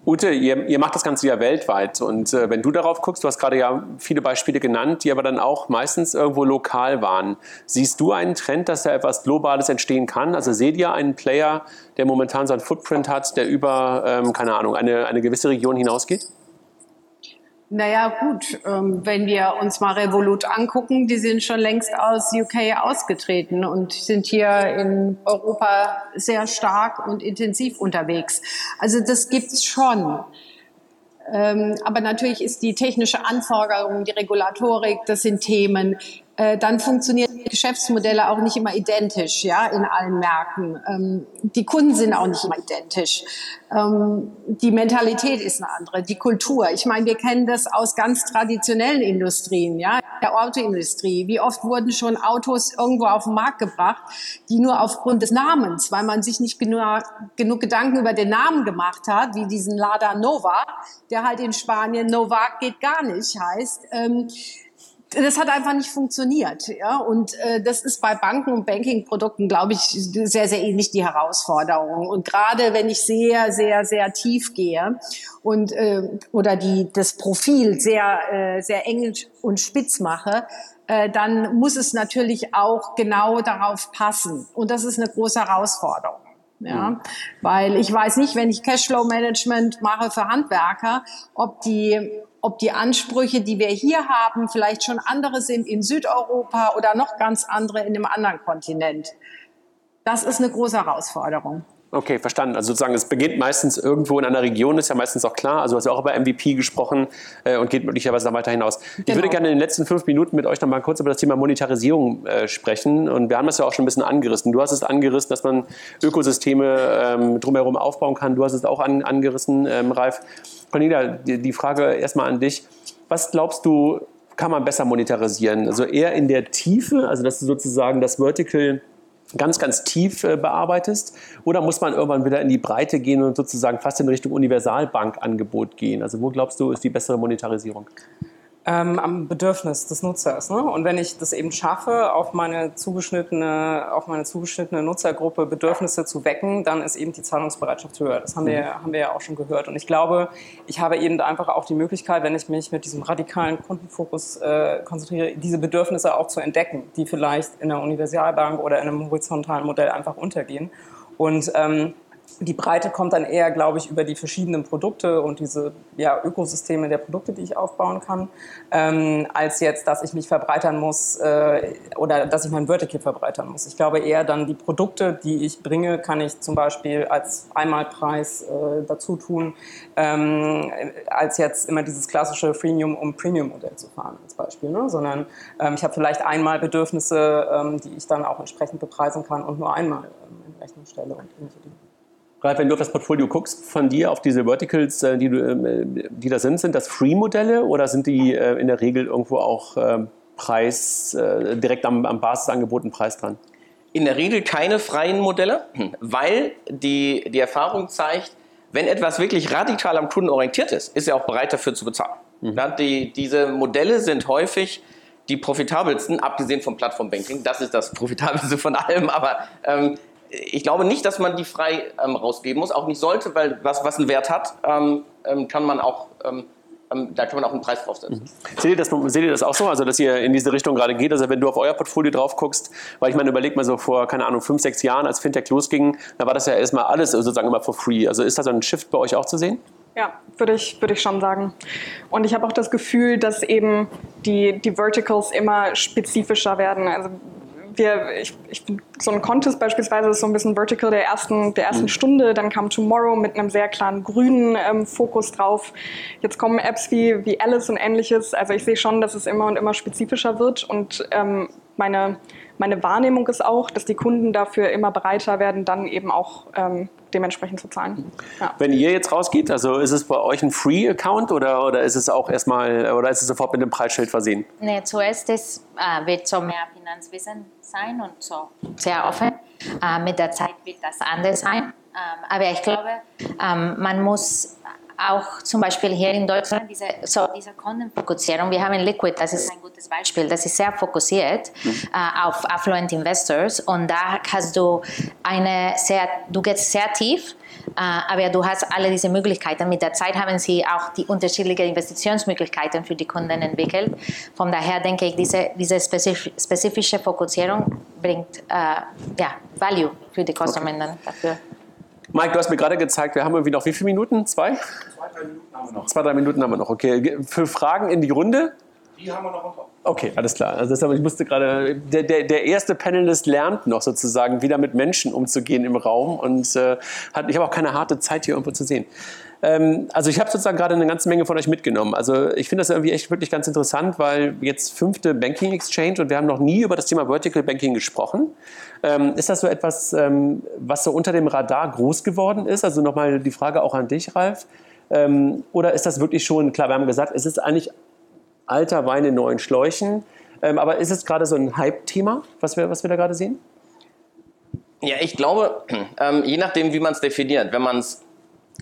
Ute, ihr, ihr, macht das Ganze ja weltweit und äh, wenn du darauf guckst, du hast gerade ja viele Beispiele genannt, die aber dann auch meistens irgendwo lokal waren. Siehst du einen Trend, dass da etwas Globales entstehen kann? Also seht ihr einen Player, der momentan so einen Footprint hat, der über, ähm, keine Ahnung, eine, eine gewisse Region hinausgeht? Naja, gut, ähm, wenn wir uns mal Revolut angucken, die sind schon längst aus UK ausgetreten und sind hier in Europa sehr stark und intensiv unterwegs. Also das gibt's schon. Ähm, aber natürlich ist die technische Anforderung, die Regulatorik, das sind Themen, dann funktionieren Geschäftsmodelle auch nicht immer identisch, ja, in allen Märkten. Ähm, die Kunden sind auch nicht immer identisch. Ähm, die Mentalität ist eine andere, die Kultur. Ich meine, wir kennen das aus ganz traditionellen Industrien, ja, der Autoindustrie. Wie oft wurden schon Autos irgendwo auf den Markt gebracht, die nur aufgrund des Namens, weil man sich nicht genug, genug Gedanken über den Namen gemacht hat, wie diesen Lada Nova, der halt in Spanien Novak geht gar nicht heißt, ähm, das hat einfach nicht funktioniert. Ja? Und äh, das ist bei Banken und Banking-Produkten, glaube ich, sehr, sehr ähnlich die Herausforderung. Und gerade wenn ich sehr, sehr, sehr tief gehe und äh, oder die das Profil sehr, äh, sehr eng und spitz mache, äh, dann muss es natürlich auch genau darauf passen. Und das ist eine große Herausforderung. Ja, mhm. weil ich weiß nicht, wenn ich Cashflow Management mache für Handwerker, ob die ob die Ansprüche, die wir hier haben, vielleicht schon andere sind in Südeuropa oder noch ganz andere in einem anderen Kontinent. Das ist eine große Herausforderung. Okay, verstanden. Also sozusagen, es beginnt meistens irgendwo in einer Region, ist ja meistens auch klar. Also du hast ja auch über MVP gesprochen äh, und geht möglicherweise dann weiter hinaus. Genau. Ich würde gerne in den letzten fünf Minuten mit euch noch mal kurz über das Thema Monetarisierung äh, sprechen. Und wir haben das ja auch schon ein bisschen angerissen. Du hast es angerissen, dass man Ökosysteme ähm, drumherum aufbauen kann. Du hast es auch an, angerissen, ähm, Ralf. Cornelia, die, die Frage erstmal an dich. Was glaubst du, kann man besser monetarisieren? Also eher in der Tiefe, also dass du sozusagen das Vertical ganz, ganz tief äh, bearbeitest? Oder muss man irgendwann wieder in die Breite gehen und sozusagen fast in Richtung Universalbankangebot gehen? Also wo glaubst du, ist die bessere Monetarisierung? Ähm, am Bedürfnis des Nutzers. Ne? Und wenn ich das eben schaffe, auf meine zugeschnittene, auf meine zugeschnittene Nutzergruppe Bedürfnisse zu wecken, dann ist eben die Zahlungsbereitschaft höher. Das haben wir, mhm. haben wir ja auch schon gehört. Und ich glaube, ich habe eben einfach auch die Möglichkeit, wenn ich mich mit diesem radikalen Kundenfokus äh, konzentriere, diese Bedürfnisse auch zu entdecken, die vielleicht in einer Universalbank oder in einem horizontalen Modell einfach untergehen. Und ähm, die Breite kommt dann eher, glaube ich, über die verschiedenen Produkte und diese ja, Ökosysteme der Produkte, die ich aufbauen kann, ähm, als jetzt, dass ich mich verbreitern muss äh, oder dass ich mein Vertical verbreitern muss. Ich glaube eher dann die Produkte, die ich bringe, kann ich zum Beispiel als Einmalpreis äh, dazu tun, ähm, als jetzt immer dieses klassische Freemium- um Premium-Modell zu fahren als Beispiel. Ne? Sondern ähm, ich habe vielleicht einmal Bedürfnisse, ähm, die ich dann auch entsprechend bepreisen kann und nur einmal ähm, in Rechnung stelle und ähnliche. Ralf, wenn du auf das Portfolio guckst von dir, auf diese Verticals, äh, die, du, ähm, die da sind, sind das Free-Modelle oder sind die äh, in der Regel irgendwo auch ähm, Preis, äh, direkt am, am Basisangebot Preis dran? In der Regel keine freien Modelle, weil die, die Erfahrung zeigt, wenn etwas wirklich radikal am Kunden orientiert ist, ist er auch bereit dafür zu bezahlen. Mhm. Die, diese Modelle sind häufig die profitabelsten, abgesehen vom Plattformbanking. Das ist das profitabelste von allem, aber ähm, ich glaube nicht, dass man die frei ähm, rausgeben muss, auch nicht sollte, weil was, was einen Wert hat, ähm, ähm kann man auch, ähm, ähm, da kann man auch einen Preis draufsetzen. Mhm. Seht, ihr das, seht ihr das auch so, also dass ihr in diese Richtung gerade geht? Also wenn du auf euer Portfolio drauf guckst, weil ich meine, überleg mal so vor, keine Ahnung, fünf, sechs Jahren, als Fintech losging, da war das ja erstmal alles sozusagen immer for free. Also ist da so ein Shift bei euch auch zu sehen? Ja, würde ich, würde ich schon sagen. Und ich habe auch das Gefühl, dass eben die, die Verticals immer spezifischer werden. Also wir, ich, ich, so ein Contest beispielsweise ist so ein bisschen Vertical der ersten, der ersten mhm. Stunde, dann kam Tomorrow mit einem sehr klaren grünen ähm, Fokus drauf. Jetzt kommen Apps wie, wie Alice und ähnliches. Also ich sehe schon, dass es immer und immer spezifischer wird und ähm, meine, meine Wahrnehmung ist auch, dass die Kunden dafür immer bereiter werden, dann eben auch ähm, dementsprechend zu zahlen. Ja. Wenn ihr jetzt rausgeht, also ist es bei euch ein Free-Account oder, oder ist es auch erstmal oder ist es sofort mit einem Preisschild versehen? Nee, zuerst ist, äh, wird so mehr Finanzwissen sein und so sehr offen. Äh, mit der Zeit wird das anders sein. Ähm, aber ich glaube, ähm, man muss auch zum Beispiel hier in Deutschland diese, so diese Kundenfokussierung. Wir haben Liquid, das ist ein gutes Beispiel. Das ist sehr fokussiert mhm. äh, auf Affluent Investors und da hast du eine sehr, du gehst sehr tief, äh, aber du hast alle diese Möglichkeiten. Mit der Zeit haben sie auch die unterschiedlichen Investitionsmöglichkeiten für die Kunden entwickelt. Von daher denke ich, diese, diese spezifische Fokussierung bringt äh, ja, Value für die Konsumenten okay. dafür. Mike, du hast mir gerade gezeigt, wir haben irgendwie noch wie viele Minuten? Zwei? Zwei, drei Minuten haben wir noch. Zwei, drei Minuten haben wir noch. Okay. Für Fragen in die Runde? Die haben wir noch top. Okay, alles klar. Also deshalb, ich musste gerade, der, der, der erste Panelist lernt noch sozusagen, wieder mit Menschen umzugehen im Raum und äh, hat, ich habe auch keine harte Zeit hier irgendwo zu sehen. Ähm, also ich habe sozusagen gerade eine ganze Menge von euch mitgenommen. Also ich finde das irgendwie echt wirklich ganz interessant, weil jetzt fünfte Banking Exchange und wir haben noch nie über das Thema Vertical Banking gesprochen. Ähm, ist das so etwas, ähm, was so unter dem Radar groß geworden ist? Also nochmal die Frage auch an dich, Ralf. Oder ist das wirklich schon, klar, wir haben gesagt, es ist eigentlich alter Wein in neuen Schläuchen. Aber ist es gerade so ein Hype-Thema, was wir, was wir da gerade sehen? Ja, ich glaube, je nachdem, wie man es definiert, wenn man es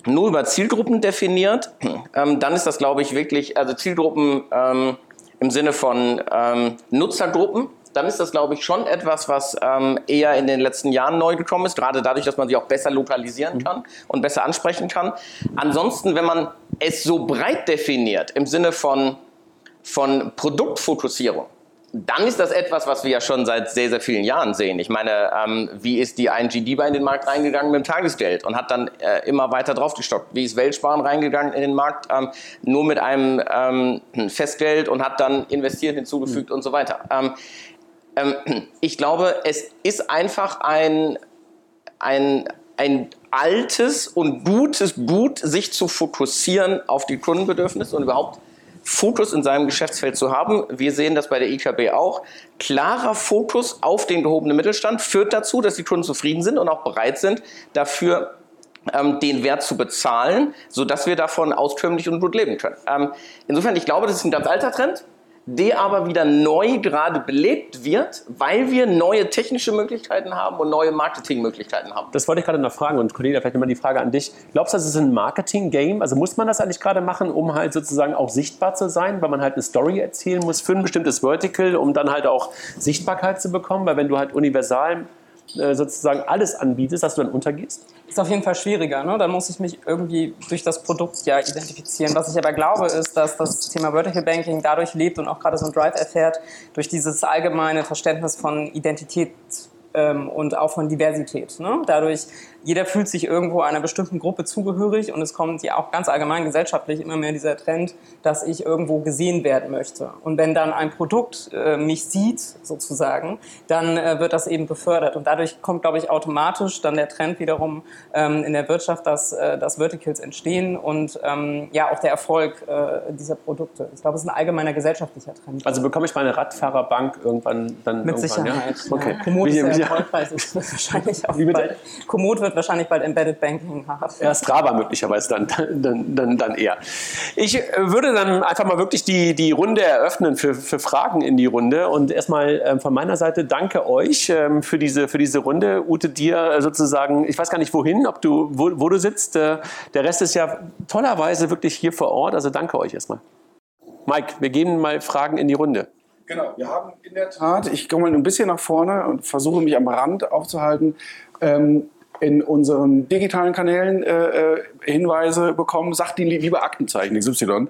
nur über Zielgruppen definiert, ähm, dann ist das, glaube ich, wirklich, also Zielgruppen ähm, im Sinne von ähm, Nutzergruppen, dann ist das, glaube ich, schon etwas, was ähm, eher in den letzten Jahren neu gekommen ist, gerade dadurch, dass man sie auch besser lokalisieren kann und besser ansprechen kann. Ansonsten, wenn man es so breit definiert, im Sinne von, von Produktfokussierung, dann ist das etwas, was wir ja schon seit sehr, sehr vielen Jahren sehen. Ich meine, ähm, wie ist die ING DIBA in den Markt reingegangen mit dem Tagesgeld und hat dann äh, immer weiter draufgestockt? Wie ist Weltsparen reingegangen in den Markt ähm, nur mit einem ähm, Festgeld und hat dann investiert hinzugefügt mhm. und so weiter? Ähm, ähm, ich glaube, es ist einfach ein, ein, ein altes und gutes Gut, sich zu fokussieren auf die Kundenbedürfnisse und überhaupt Fokus in seinem Geschäftsfeld zu haben. Wir sehen das bei der IKB auch. Klarer Fokus auf den gehobenen Mittelstand führt dazu, dass die Kunden zufrieden sind und auch bereit sind, dafür ähm, den Wert zu bezahlen, sodass wir davon auskömmlich und gut leben können. Ähm, insofern, ich glaube, das ist ein ganz alter Trend der aber wieder neu gerade belebt wird, weil wir neue technische Möglichkeiten haben und neue Marketingmöglichkeiten haben. Das wollte ich gerade noch fragen und Cornelia, vielleicht nochmal die Frage an dich. Glaubst du, das ist ein Marketing-Game? Also muss man das eigentlich gerade machen, um halt sozusagen auch sichtbar zu sein, weil man halt eine Story erzählen muss für ein bestimmtes Vertical, um dann halt auch Sichtbarkeit zu bekommen? Weil wenn du halt universal äh, sozusagen alles anbietest, dass du dann untergehst? Ist auf jeden Fall schwieriger. Ne? Dann muss ich mich irgendwie durch das Produkt ja identifizieren. Was ich aber glaube, ist, dass das Thema Vertical Banking dadurch lebt und auch gerade so ein Drive erfährt, durch dieses allgemeine Verständnis von Identität ähm, und auch von Diversität. Ne? Dadurch jeder fühlt sich irgendwo einer bestimmten Gruppe zugehörig und es kommt ja auch ganz allgemein gesellschaftlich immer mehr dieser Trend, dass ich irgendwo gesehen werden möchte. Und wenn dann ein Produkt äh, mich sieht, sozusagen, dann äh, wird das eben befördert. Und dadurch kommt, glaube ich, automatisch dann der Trend wiederum ähm, in der Wirtschaft, dass, äh, dass Verticals entstehen und ähm, ja auch der Erfolg äh, dieser Produkte. Ich glaube, es ist ein allgemeiner gesellschaftlicher Trend. Also bekomme ich meine Radfahrerbank irgendwann dann Mit irgendwann, Sicherheit. Ja? Okay. Ja. Komoot ist sehr erfolgreich. wahrscheinlich auch bald. Komoot wird wahrscheinlich bald Embedded Banking haben. Ja, Strava möglicherweise dann, dann, dann, dann eher. Ich äh, würde dann einfach mal wirklich die, die Runde eröffnen für, für Fragen in die Runde. Und erstmal ähm, von meiner Seite danke euch ähm, für, diese, für diese Runde. Ute, dir sozusagen, ich weiß gar nicht wohin, ob du, wo, wo du sitzt. Äh, der Rest ist ja tollerweise wirklich hier vor Ort. Also danke euch erstmal. Mike, wir geben mal Fragen in die Runde. Genau, wir haben in der Tat, ich komme mal ein bisschen nach vorne und versuche mich am Rand aufzuhalten. Ähm, in unseren digitalen Kanälen äh, äh Hinweise bekommen, sagt die liebe Aktenzeichen XY.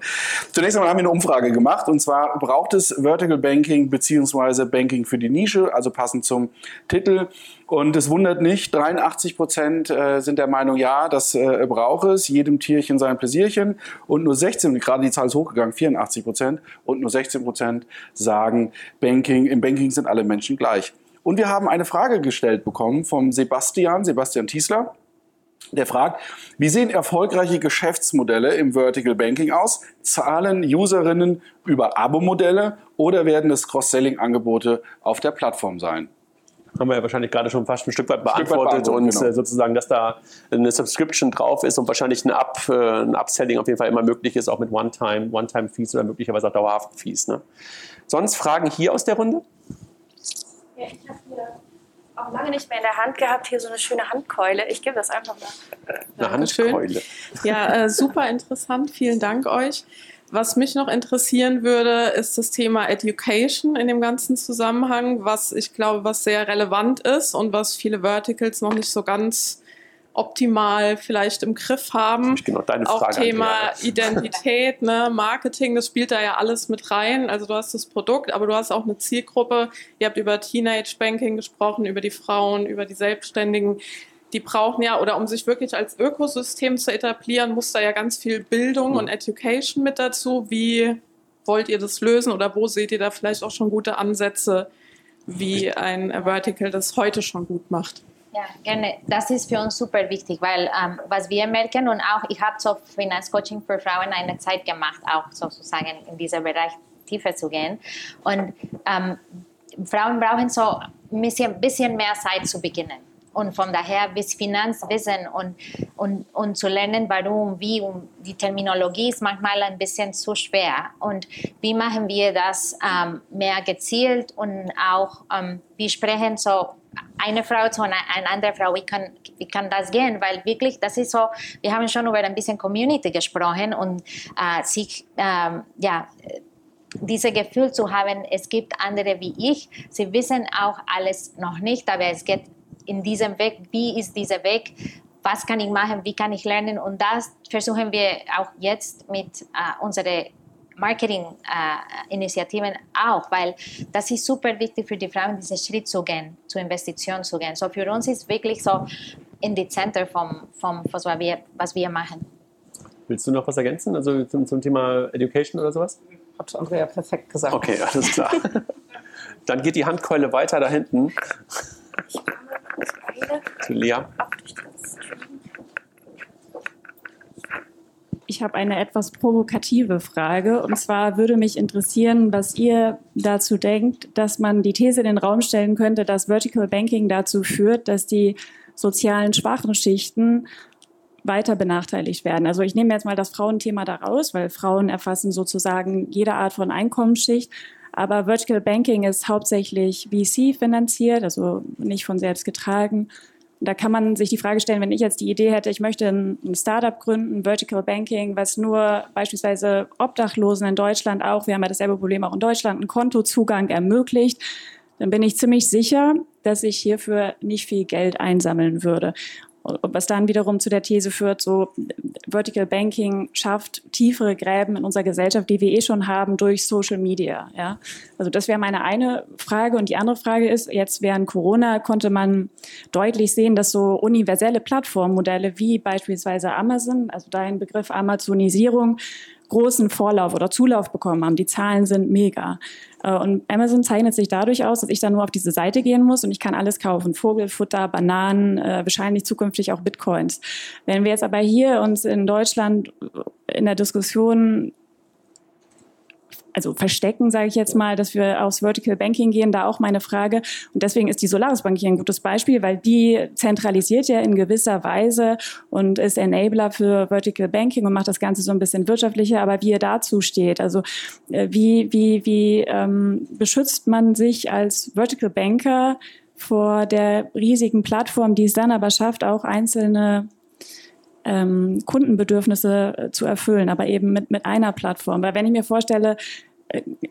Zunächst einmal haben wir eine Umfrage gemacht und zwar braucht es Vertical Banking beziehungsweise Banking für die Nische, also passend zum Titel. Und es wundert nicht, 83 Prozent äh, sind der Meinung, ja, das äh, braucht es, jedem Tierchen sein Pläsierchen. Und nur 16, gerade die Zahl ist hochgegangen, 84 Prozent, und nur 16 Prozent sagen, Banking, im Banking sind alle Menschen gleich. Und wir haben eine Frage gestellt bekommen vom Sebastian, Sebastian Tiesler. Der fragt, wie sehen erfolgreiche Geschäftsmodelle im Vertical Banking aus? Zahlen Userinnen über Abo-Modelle oder werden es Cross-Selling-Angebote auf der Plattform sein? haben wir ja wahrscheinlich gerade schon fast ein Stück weit beantwortet Stück weit und genau. Äh, sozusagen, dass da eine Subscription drauf ist und wahrscheinlich ein, Up, äh, ein Upselling auf jeden Fall immer möglich ist, auch mit One-Time, One-Time-Fees oder möglicherweise auch dauerhaften Fees. Ne? Sonst Fragen hier aus der Runde? Ja, ich habe hier auch lange nicht mehr in der Hand gehabt, hier so eine schöne Handkeule. Ich gebe das einfach mal. Eine Handkeule. Ja, äh, super interessant. Vielen Dank euch. Was mich noch interessieren würde, ist das Thema Education in dem ganzen Zusammenhang, was ich glaube, was sehr relevant ist und was viele Verticals noch nicht so ganz optimal vielleicht im Griff haben. Genau deine Frage, Auch Thema Identität, ne, Marketing, das spielt da ja alles mit rein. Also du hast das Produkt, aber du hast auch eine Zielgruppe. Ihr habt über Teenage Banking gesprochen, über die Frauen, über die Selbstständigen die brauchen ja, oder um sich wirklich als Ökosystem zu etablieren, muss da ja ganz viel Bildung mhm. und Education mit dazu. Wie wollt ihr das lösen oder wo seht ihr da vielleicht auch schon gute Ansätze, wie ein Vertical das heute schon gut macht? Ja, gerne. Das ist für uns super wichtig, weil ähm, was wir merken und auch ich habe so Finanzcoaching für Frauen eine Zeit gemacht, auch sozusagen in diesem Bereich tiefer zu gehen. Und ähm, Frauen brauchen so ein bisschen, bisschen mehr Zeit zu beginnen. Und von daher bis Finanzwissen und, und, und zu lernen, warum, wie und die Terminologie ist manchmal ein bisschen zu schwer. Und wie machen wir das ähm, mehr gezielt und auch ähm, wie sprechen so eine Frau zu einer, einer anderen Frau, wie kann, wie kann das gehen? Weil wirklich, das ist so, wir haben schon über ein bisschen Community gesprochen und äh, sich, ähm, ja, dieses Gefühl zu haben, es gibt andere wie ich. Sie wissen auch alles noch nicht, aber es geht in diesem Weg, wie ist dieser Weg, was kann ich machen, wie kann ich lernen und das versuchen wir auch jetzt mit äh, unseren Marketing-Initiativen äh, auch, weil das ist super wichtig für die Frauen, diesen Schritt zu gehen, zur Investition zu gehen. So für uns ist wirklich so in die Center vom, vom was, wir, was wir machen. Willst du noch was ergänzen, also zum, zum Thema Education oder sowas? Hat Andrea perfekt gesagt. Okay, alles klar. Dann geht die Handkeule weiter da hinten. Zu Lea. Ich habe eine etwas provokative Frage. Und zwar würde mich interessieren, was ihr dazu denkt, dass man die These in den Raum stellen könnte, dass Vertical Banking dazu führt, dass die sozialen schwachen Schichten weiter benachteiligt werden. Also ich nehme jetzt mal das Frauenthema da raus, weil Frauen erfassen sozusagen jede Art von Einkommensschicht. Aber Vertical Banking ist hauptsächlich VC finanziert, also nicht von selbst getragen. Da kann man sich die Frage stellen, wenn ich jetzt die Idee hätte, ich möchte ein Startup gründen, Vertical Banking, was nur beispielsweise Obdachlosen in Deutschland auch, wir haben ja dasselbe Problem auch in Deutschland, einen Kontozugang ermöglicht, dann bin ich ziemlich sicher, dass ich hierfür nicht viel Geld einsammeln würde was dann wiederum zu der These führt, so Vertical Banking schafft tiefere Gräben in unserer Gesellschaft, die wir eh schon haben durch Social Media. Ja? Also das wäre meine eine Frage. Und die andere Frage ist, jetzt während Corona konnte man deutlich sehen, dass so universelle Plattformmodelle wie beispielsweise Amazon, also dein Begriff Amazonisierung, großen Vorlauf oder Zulauf bekommen haben. Die Zahlen sind mega. Äh, und Amazon zeichnet sich dadurch aus, dass ich dann nur auf diese Seite gehen muss und ich kann alles kaufen. Vogelfutter, Bananen, äh, wahrscheinlich zukünftig auch Bitcoins. Wenn wir jetzt aber hier uns in Deutschland in der Diskussion also verstecken, sage ich jetzt mal, dass wir aufs Vertical Banking gehen, da auch meine Frage. Und deswegen ist die Solaris Bank hier ein gutes Beispiel, weil die zentralisiert ja in gewisser Weise und ist Enabler für Vertical Banking und macht das Ganze so ein bisschen wirtschaftlicher, aber wie er dazu steht, also äh, wie, wie, wie ähm, beschützt man sich als Vertical Banker vor der riesigen Plattform, die es dann aber schafft, auch einzelne ähm, Kundenbedürfnisse äh, zu erfüllen, aber eben mit, mit einer Plattform. Weil wenn ich mir vorstelle,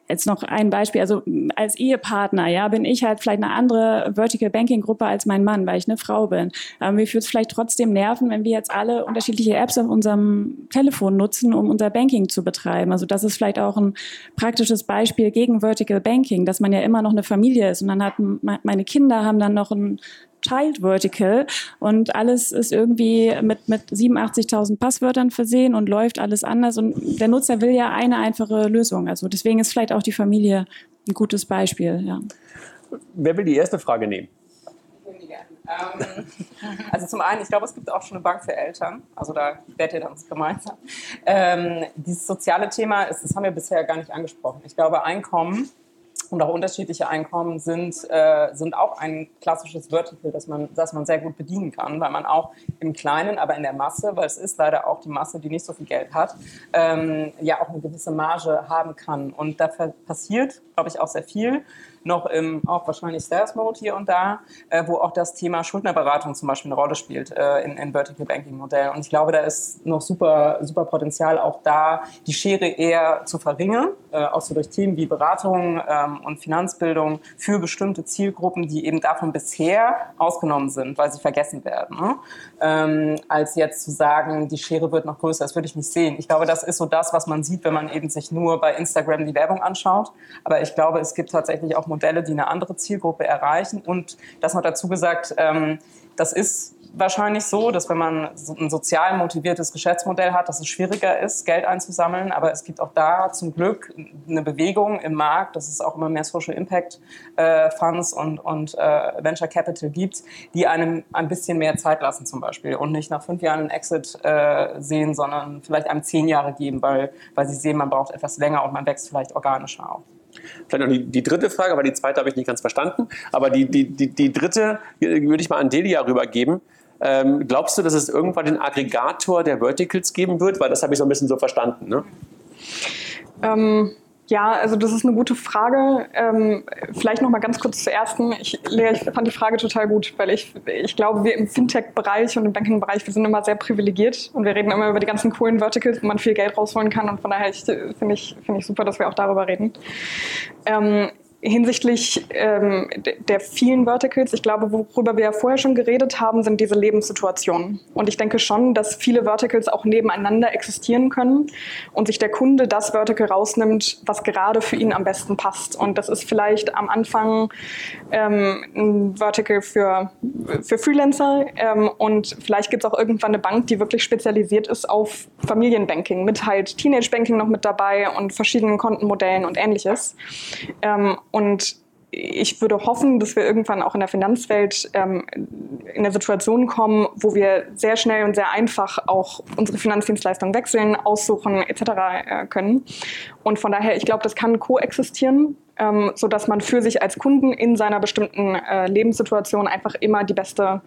jetzt noch ein Beispiel, also als Ehepartner, ja, bin ich halt vielleicht eine andere Vertical Banking Gruppe als mein Mann, weil ich eine Frau bin. Aber mir würde es vielleicht trotzdem nerven, wenn wir jetzt alle unterschiedliche Apps auf unserem Telefon nutzen, um unser Banking zu betreiben. Also das ist vielleicht auch ein praktisches Beispiel gegen Vertical Banking, dass man ja immer noch eine Familie ist und dann hat meine Kinder haben dann noch ein Child Vertical und alles ist irgendwie mit, mit 87.000 Passwörtern versehen und läuft alles anders und der Nutzer will ja eine einfache Lösung. Also deswegen ist vielleicht auch die Familie ein gutes Beispiel. Ja. Wer will die erste Frage nehmen? Ähm, also zum einen, ich glaube, es gibt auch schon eine Bank für Eltern. Also da werdet ihr uns gemeinsam. Ähm, dieses soziale Thema, ist, das haben wir bisher gar nicht angesprochen. Ich glaube, Einkommen und auch unterschiedliche Einkommen sind, äh, sind auch ein klassisches Vertical, das man, das man sehr gut bedienen kann, weil man auch im Kleinen, aber in der Masse, weil es ist leider auch die Masse, die nicht so viel Geld hat, ähm, ja auch eine gewisse Marge haben kann. Und da passiert, glaube ich, auch sehr viel noch im auch wahrscheinlich Sales Mode hier und da, äh, wo auch das Thema Schuldnerberatung zum Beispiel eine Rolle spielt äh, in, in Vertical Banking Modell. Und ich glaube, da ist noch super, super Potenzial auch da, die Schere eher zu verringern, äh, auch so durch Themen wie Beratung ähm, und Finanzbildung für bestimmte Zielgruppen, die eben davon bisher ausgenommen sind, weil sie vergessen werden. Ne? Ähm, als jetzt zu sagen, die Schere wird noch größer, das würde ich nicht sehen. Ich glaube, das ist so das, was man sieht, wenn man eben sich nur bei Instagram die Werbung anschaut. Aber ich glaube, es gibt tatsächlich auch Modelle, die eine andere Zielgruppe erreichen. Und das noch dazu gesagt, ähm, das ist wahrscheinlich so, dass wenn man ein sozial motiviertes Geschäftsmodell hat, dass es schwieriger ist, Geld einzusammeln. Aber es gibt auch da zum Glück eine Bewegung im Markt, dass es auch immer mehr Social Impact äh, Funds und, und äh, Venture Capital gibt, die einem ein bisschen mehr Zeit lassen zum Beispiel und nicht nach fünf Jahren einen Exit äh, sehen, sondern vielleicht einem zehn Jahre geben, weil, weil sie sehen, man braucht etwas länger und man wächst vielleicht organischer auf. Vielleicht noch die, die, dritte Frage, weil die zweite habe ich nicht ganz verstanden. Aber die, die, die, die dritte würde ich mal an Delia rübergeben. Ähm, glaubst du, dass es irgendwann den Aggregator der Verticals geben wird? Weil das habe ich so ein bisschen so verstanden. Ne? Ähm, ja, also das ist eine gute Frage. Ähm, vielleicht noch mal ganz kurz zur ersten. Ich, Lea, ich fand die Frage total gut, weil ich, ich glaube, wir im Fintech-Bereich und im Banking-Bereich, wir sind immer sehr privilegiert und wir reden immer über die ganzen coolen Verticals, wo man viel Geld rausholen kann und von daher finde ich, find ich super, dass wir auch darüber reden. Ähm, hinsichtlich ähm, der vielen Verticals, ich glaube, worüber wir ja vorher schon geredet haben, sind diese Lebenssituationen. Und ich denke schon, dass viele Verticals auch nebeneinander existieren können und sich der Kunde das Vertical rausnimmt, was gerade für ihn am besten passt. Und das ist vielleicht am Anfang ähm, ein Vertical für, für Freelancer ähm, und vielleicht gibt es auch irgendwann eine Bank, die wirklich spezialisiert ist auf Familienbanking, mit halt Teenage Banking noch mit dabei und verschiedenen Kontenmodellen und ähnliches. Und ich würde hoffen, dass wir irgendwann auch in der Finanzwelt ähm, in eine Situation kommen, wo wir sehr schnell und sehr einfach auch unsere Finanzdienstleistungen wechseln, aussuchen etc. Äh, können. Und von daher, ich glaube, das kann koexistieren, ähm, sodass man für sich als Kunden in seiner bestimmten äh, Lebenssituation einfach immer die beste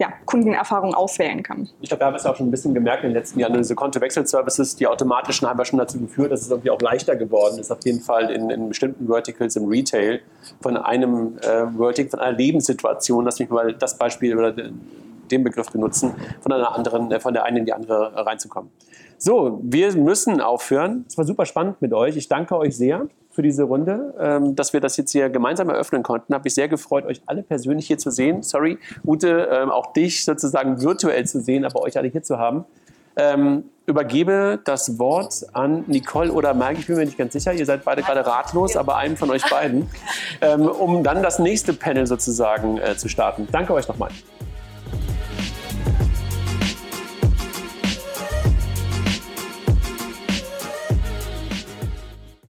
ja, Kundenerfahrung auswählen kann. Ich glaube, wir haben es auch schon ein bisschen gemerkt in den letzten Jahren, diese Kontowechselservices, die automatischen haben ja schon dazu geführt, dass es irgendwie auch leichter geworden ist, auf jeden Fall in, in bestimmten Verticals im Retail von einem äh, Vertical, von einer Lebenssituation, lass mich mal das Beispiel oder den Begriff benutzen, von einer anderen, äh, von der einen in die andere reinzukommen. So, wir müssen aufhören. Es war super spannend mit euch. Ich danke euch sehr für diese Runde, ähm, dass wir das jetzt hier gemeinsam eröffnen konnten. Habe mich sehr gefreut, euch alle persönlich hier zu sehen. Sorry, Ute, ähm, auch dich sozusagen virtuell zu sehen, aber euch alle hier zu haben. Ähm, übergebe das Wort an Nicole oder Marc, ich bin mir nicht ganz sicher, ihr seid beide gerade ratlos, aber einem von euch beiden, ähm, um dann das nächste Panel sozusagen äh, zu starten. Danke euch nochmal.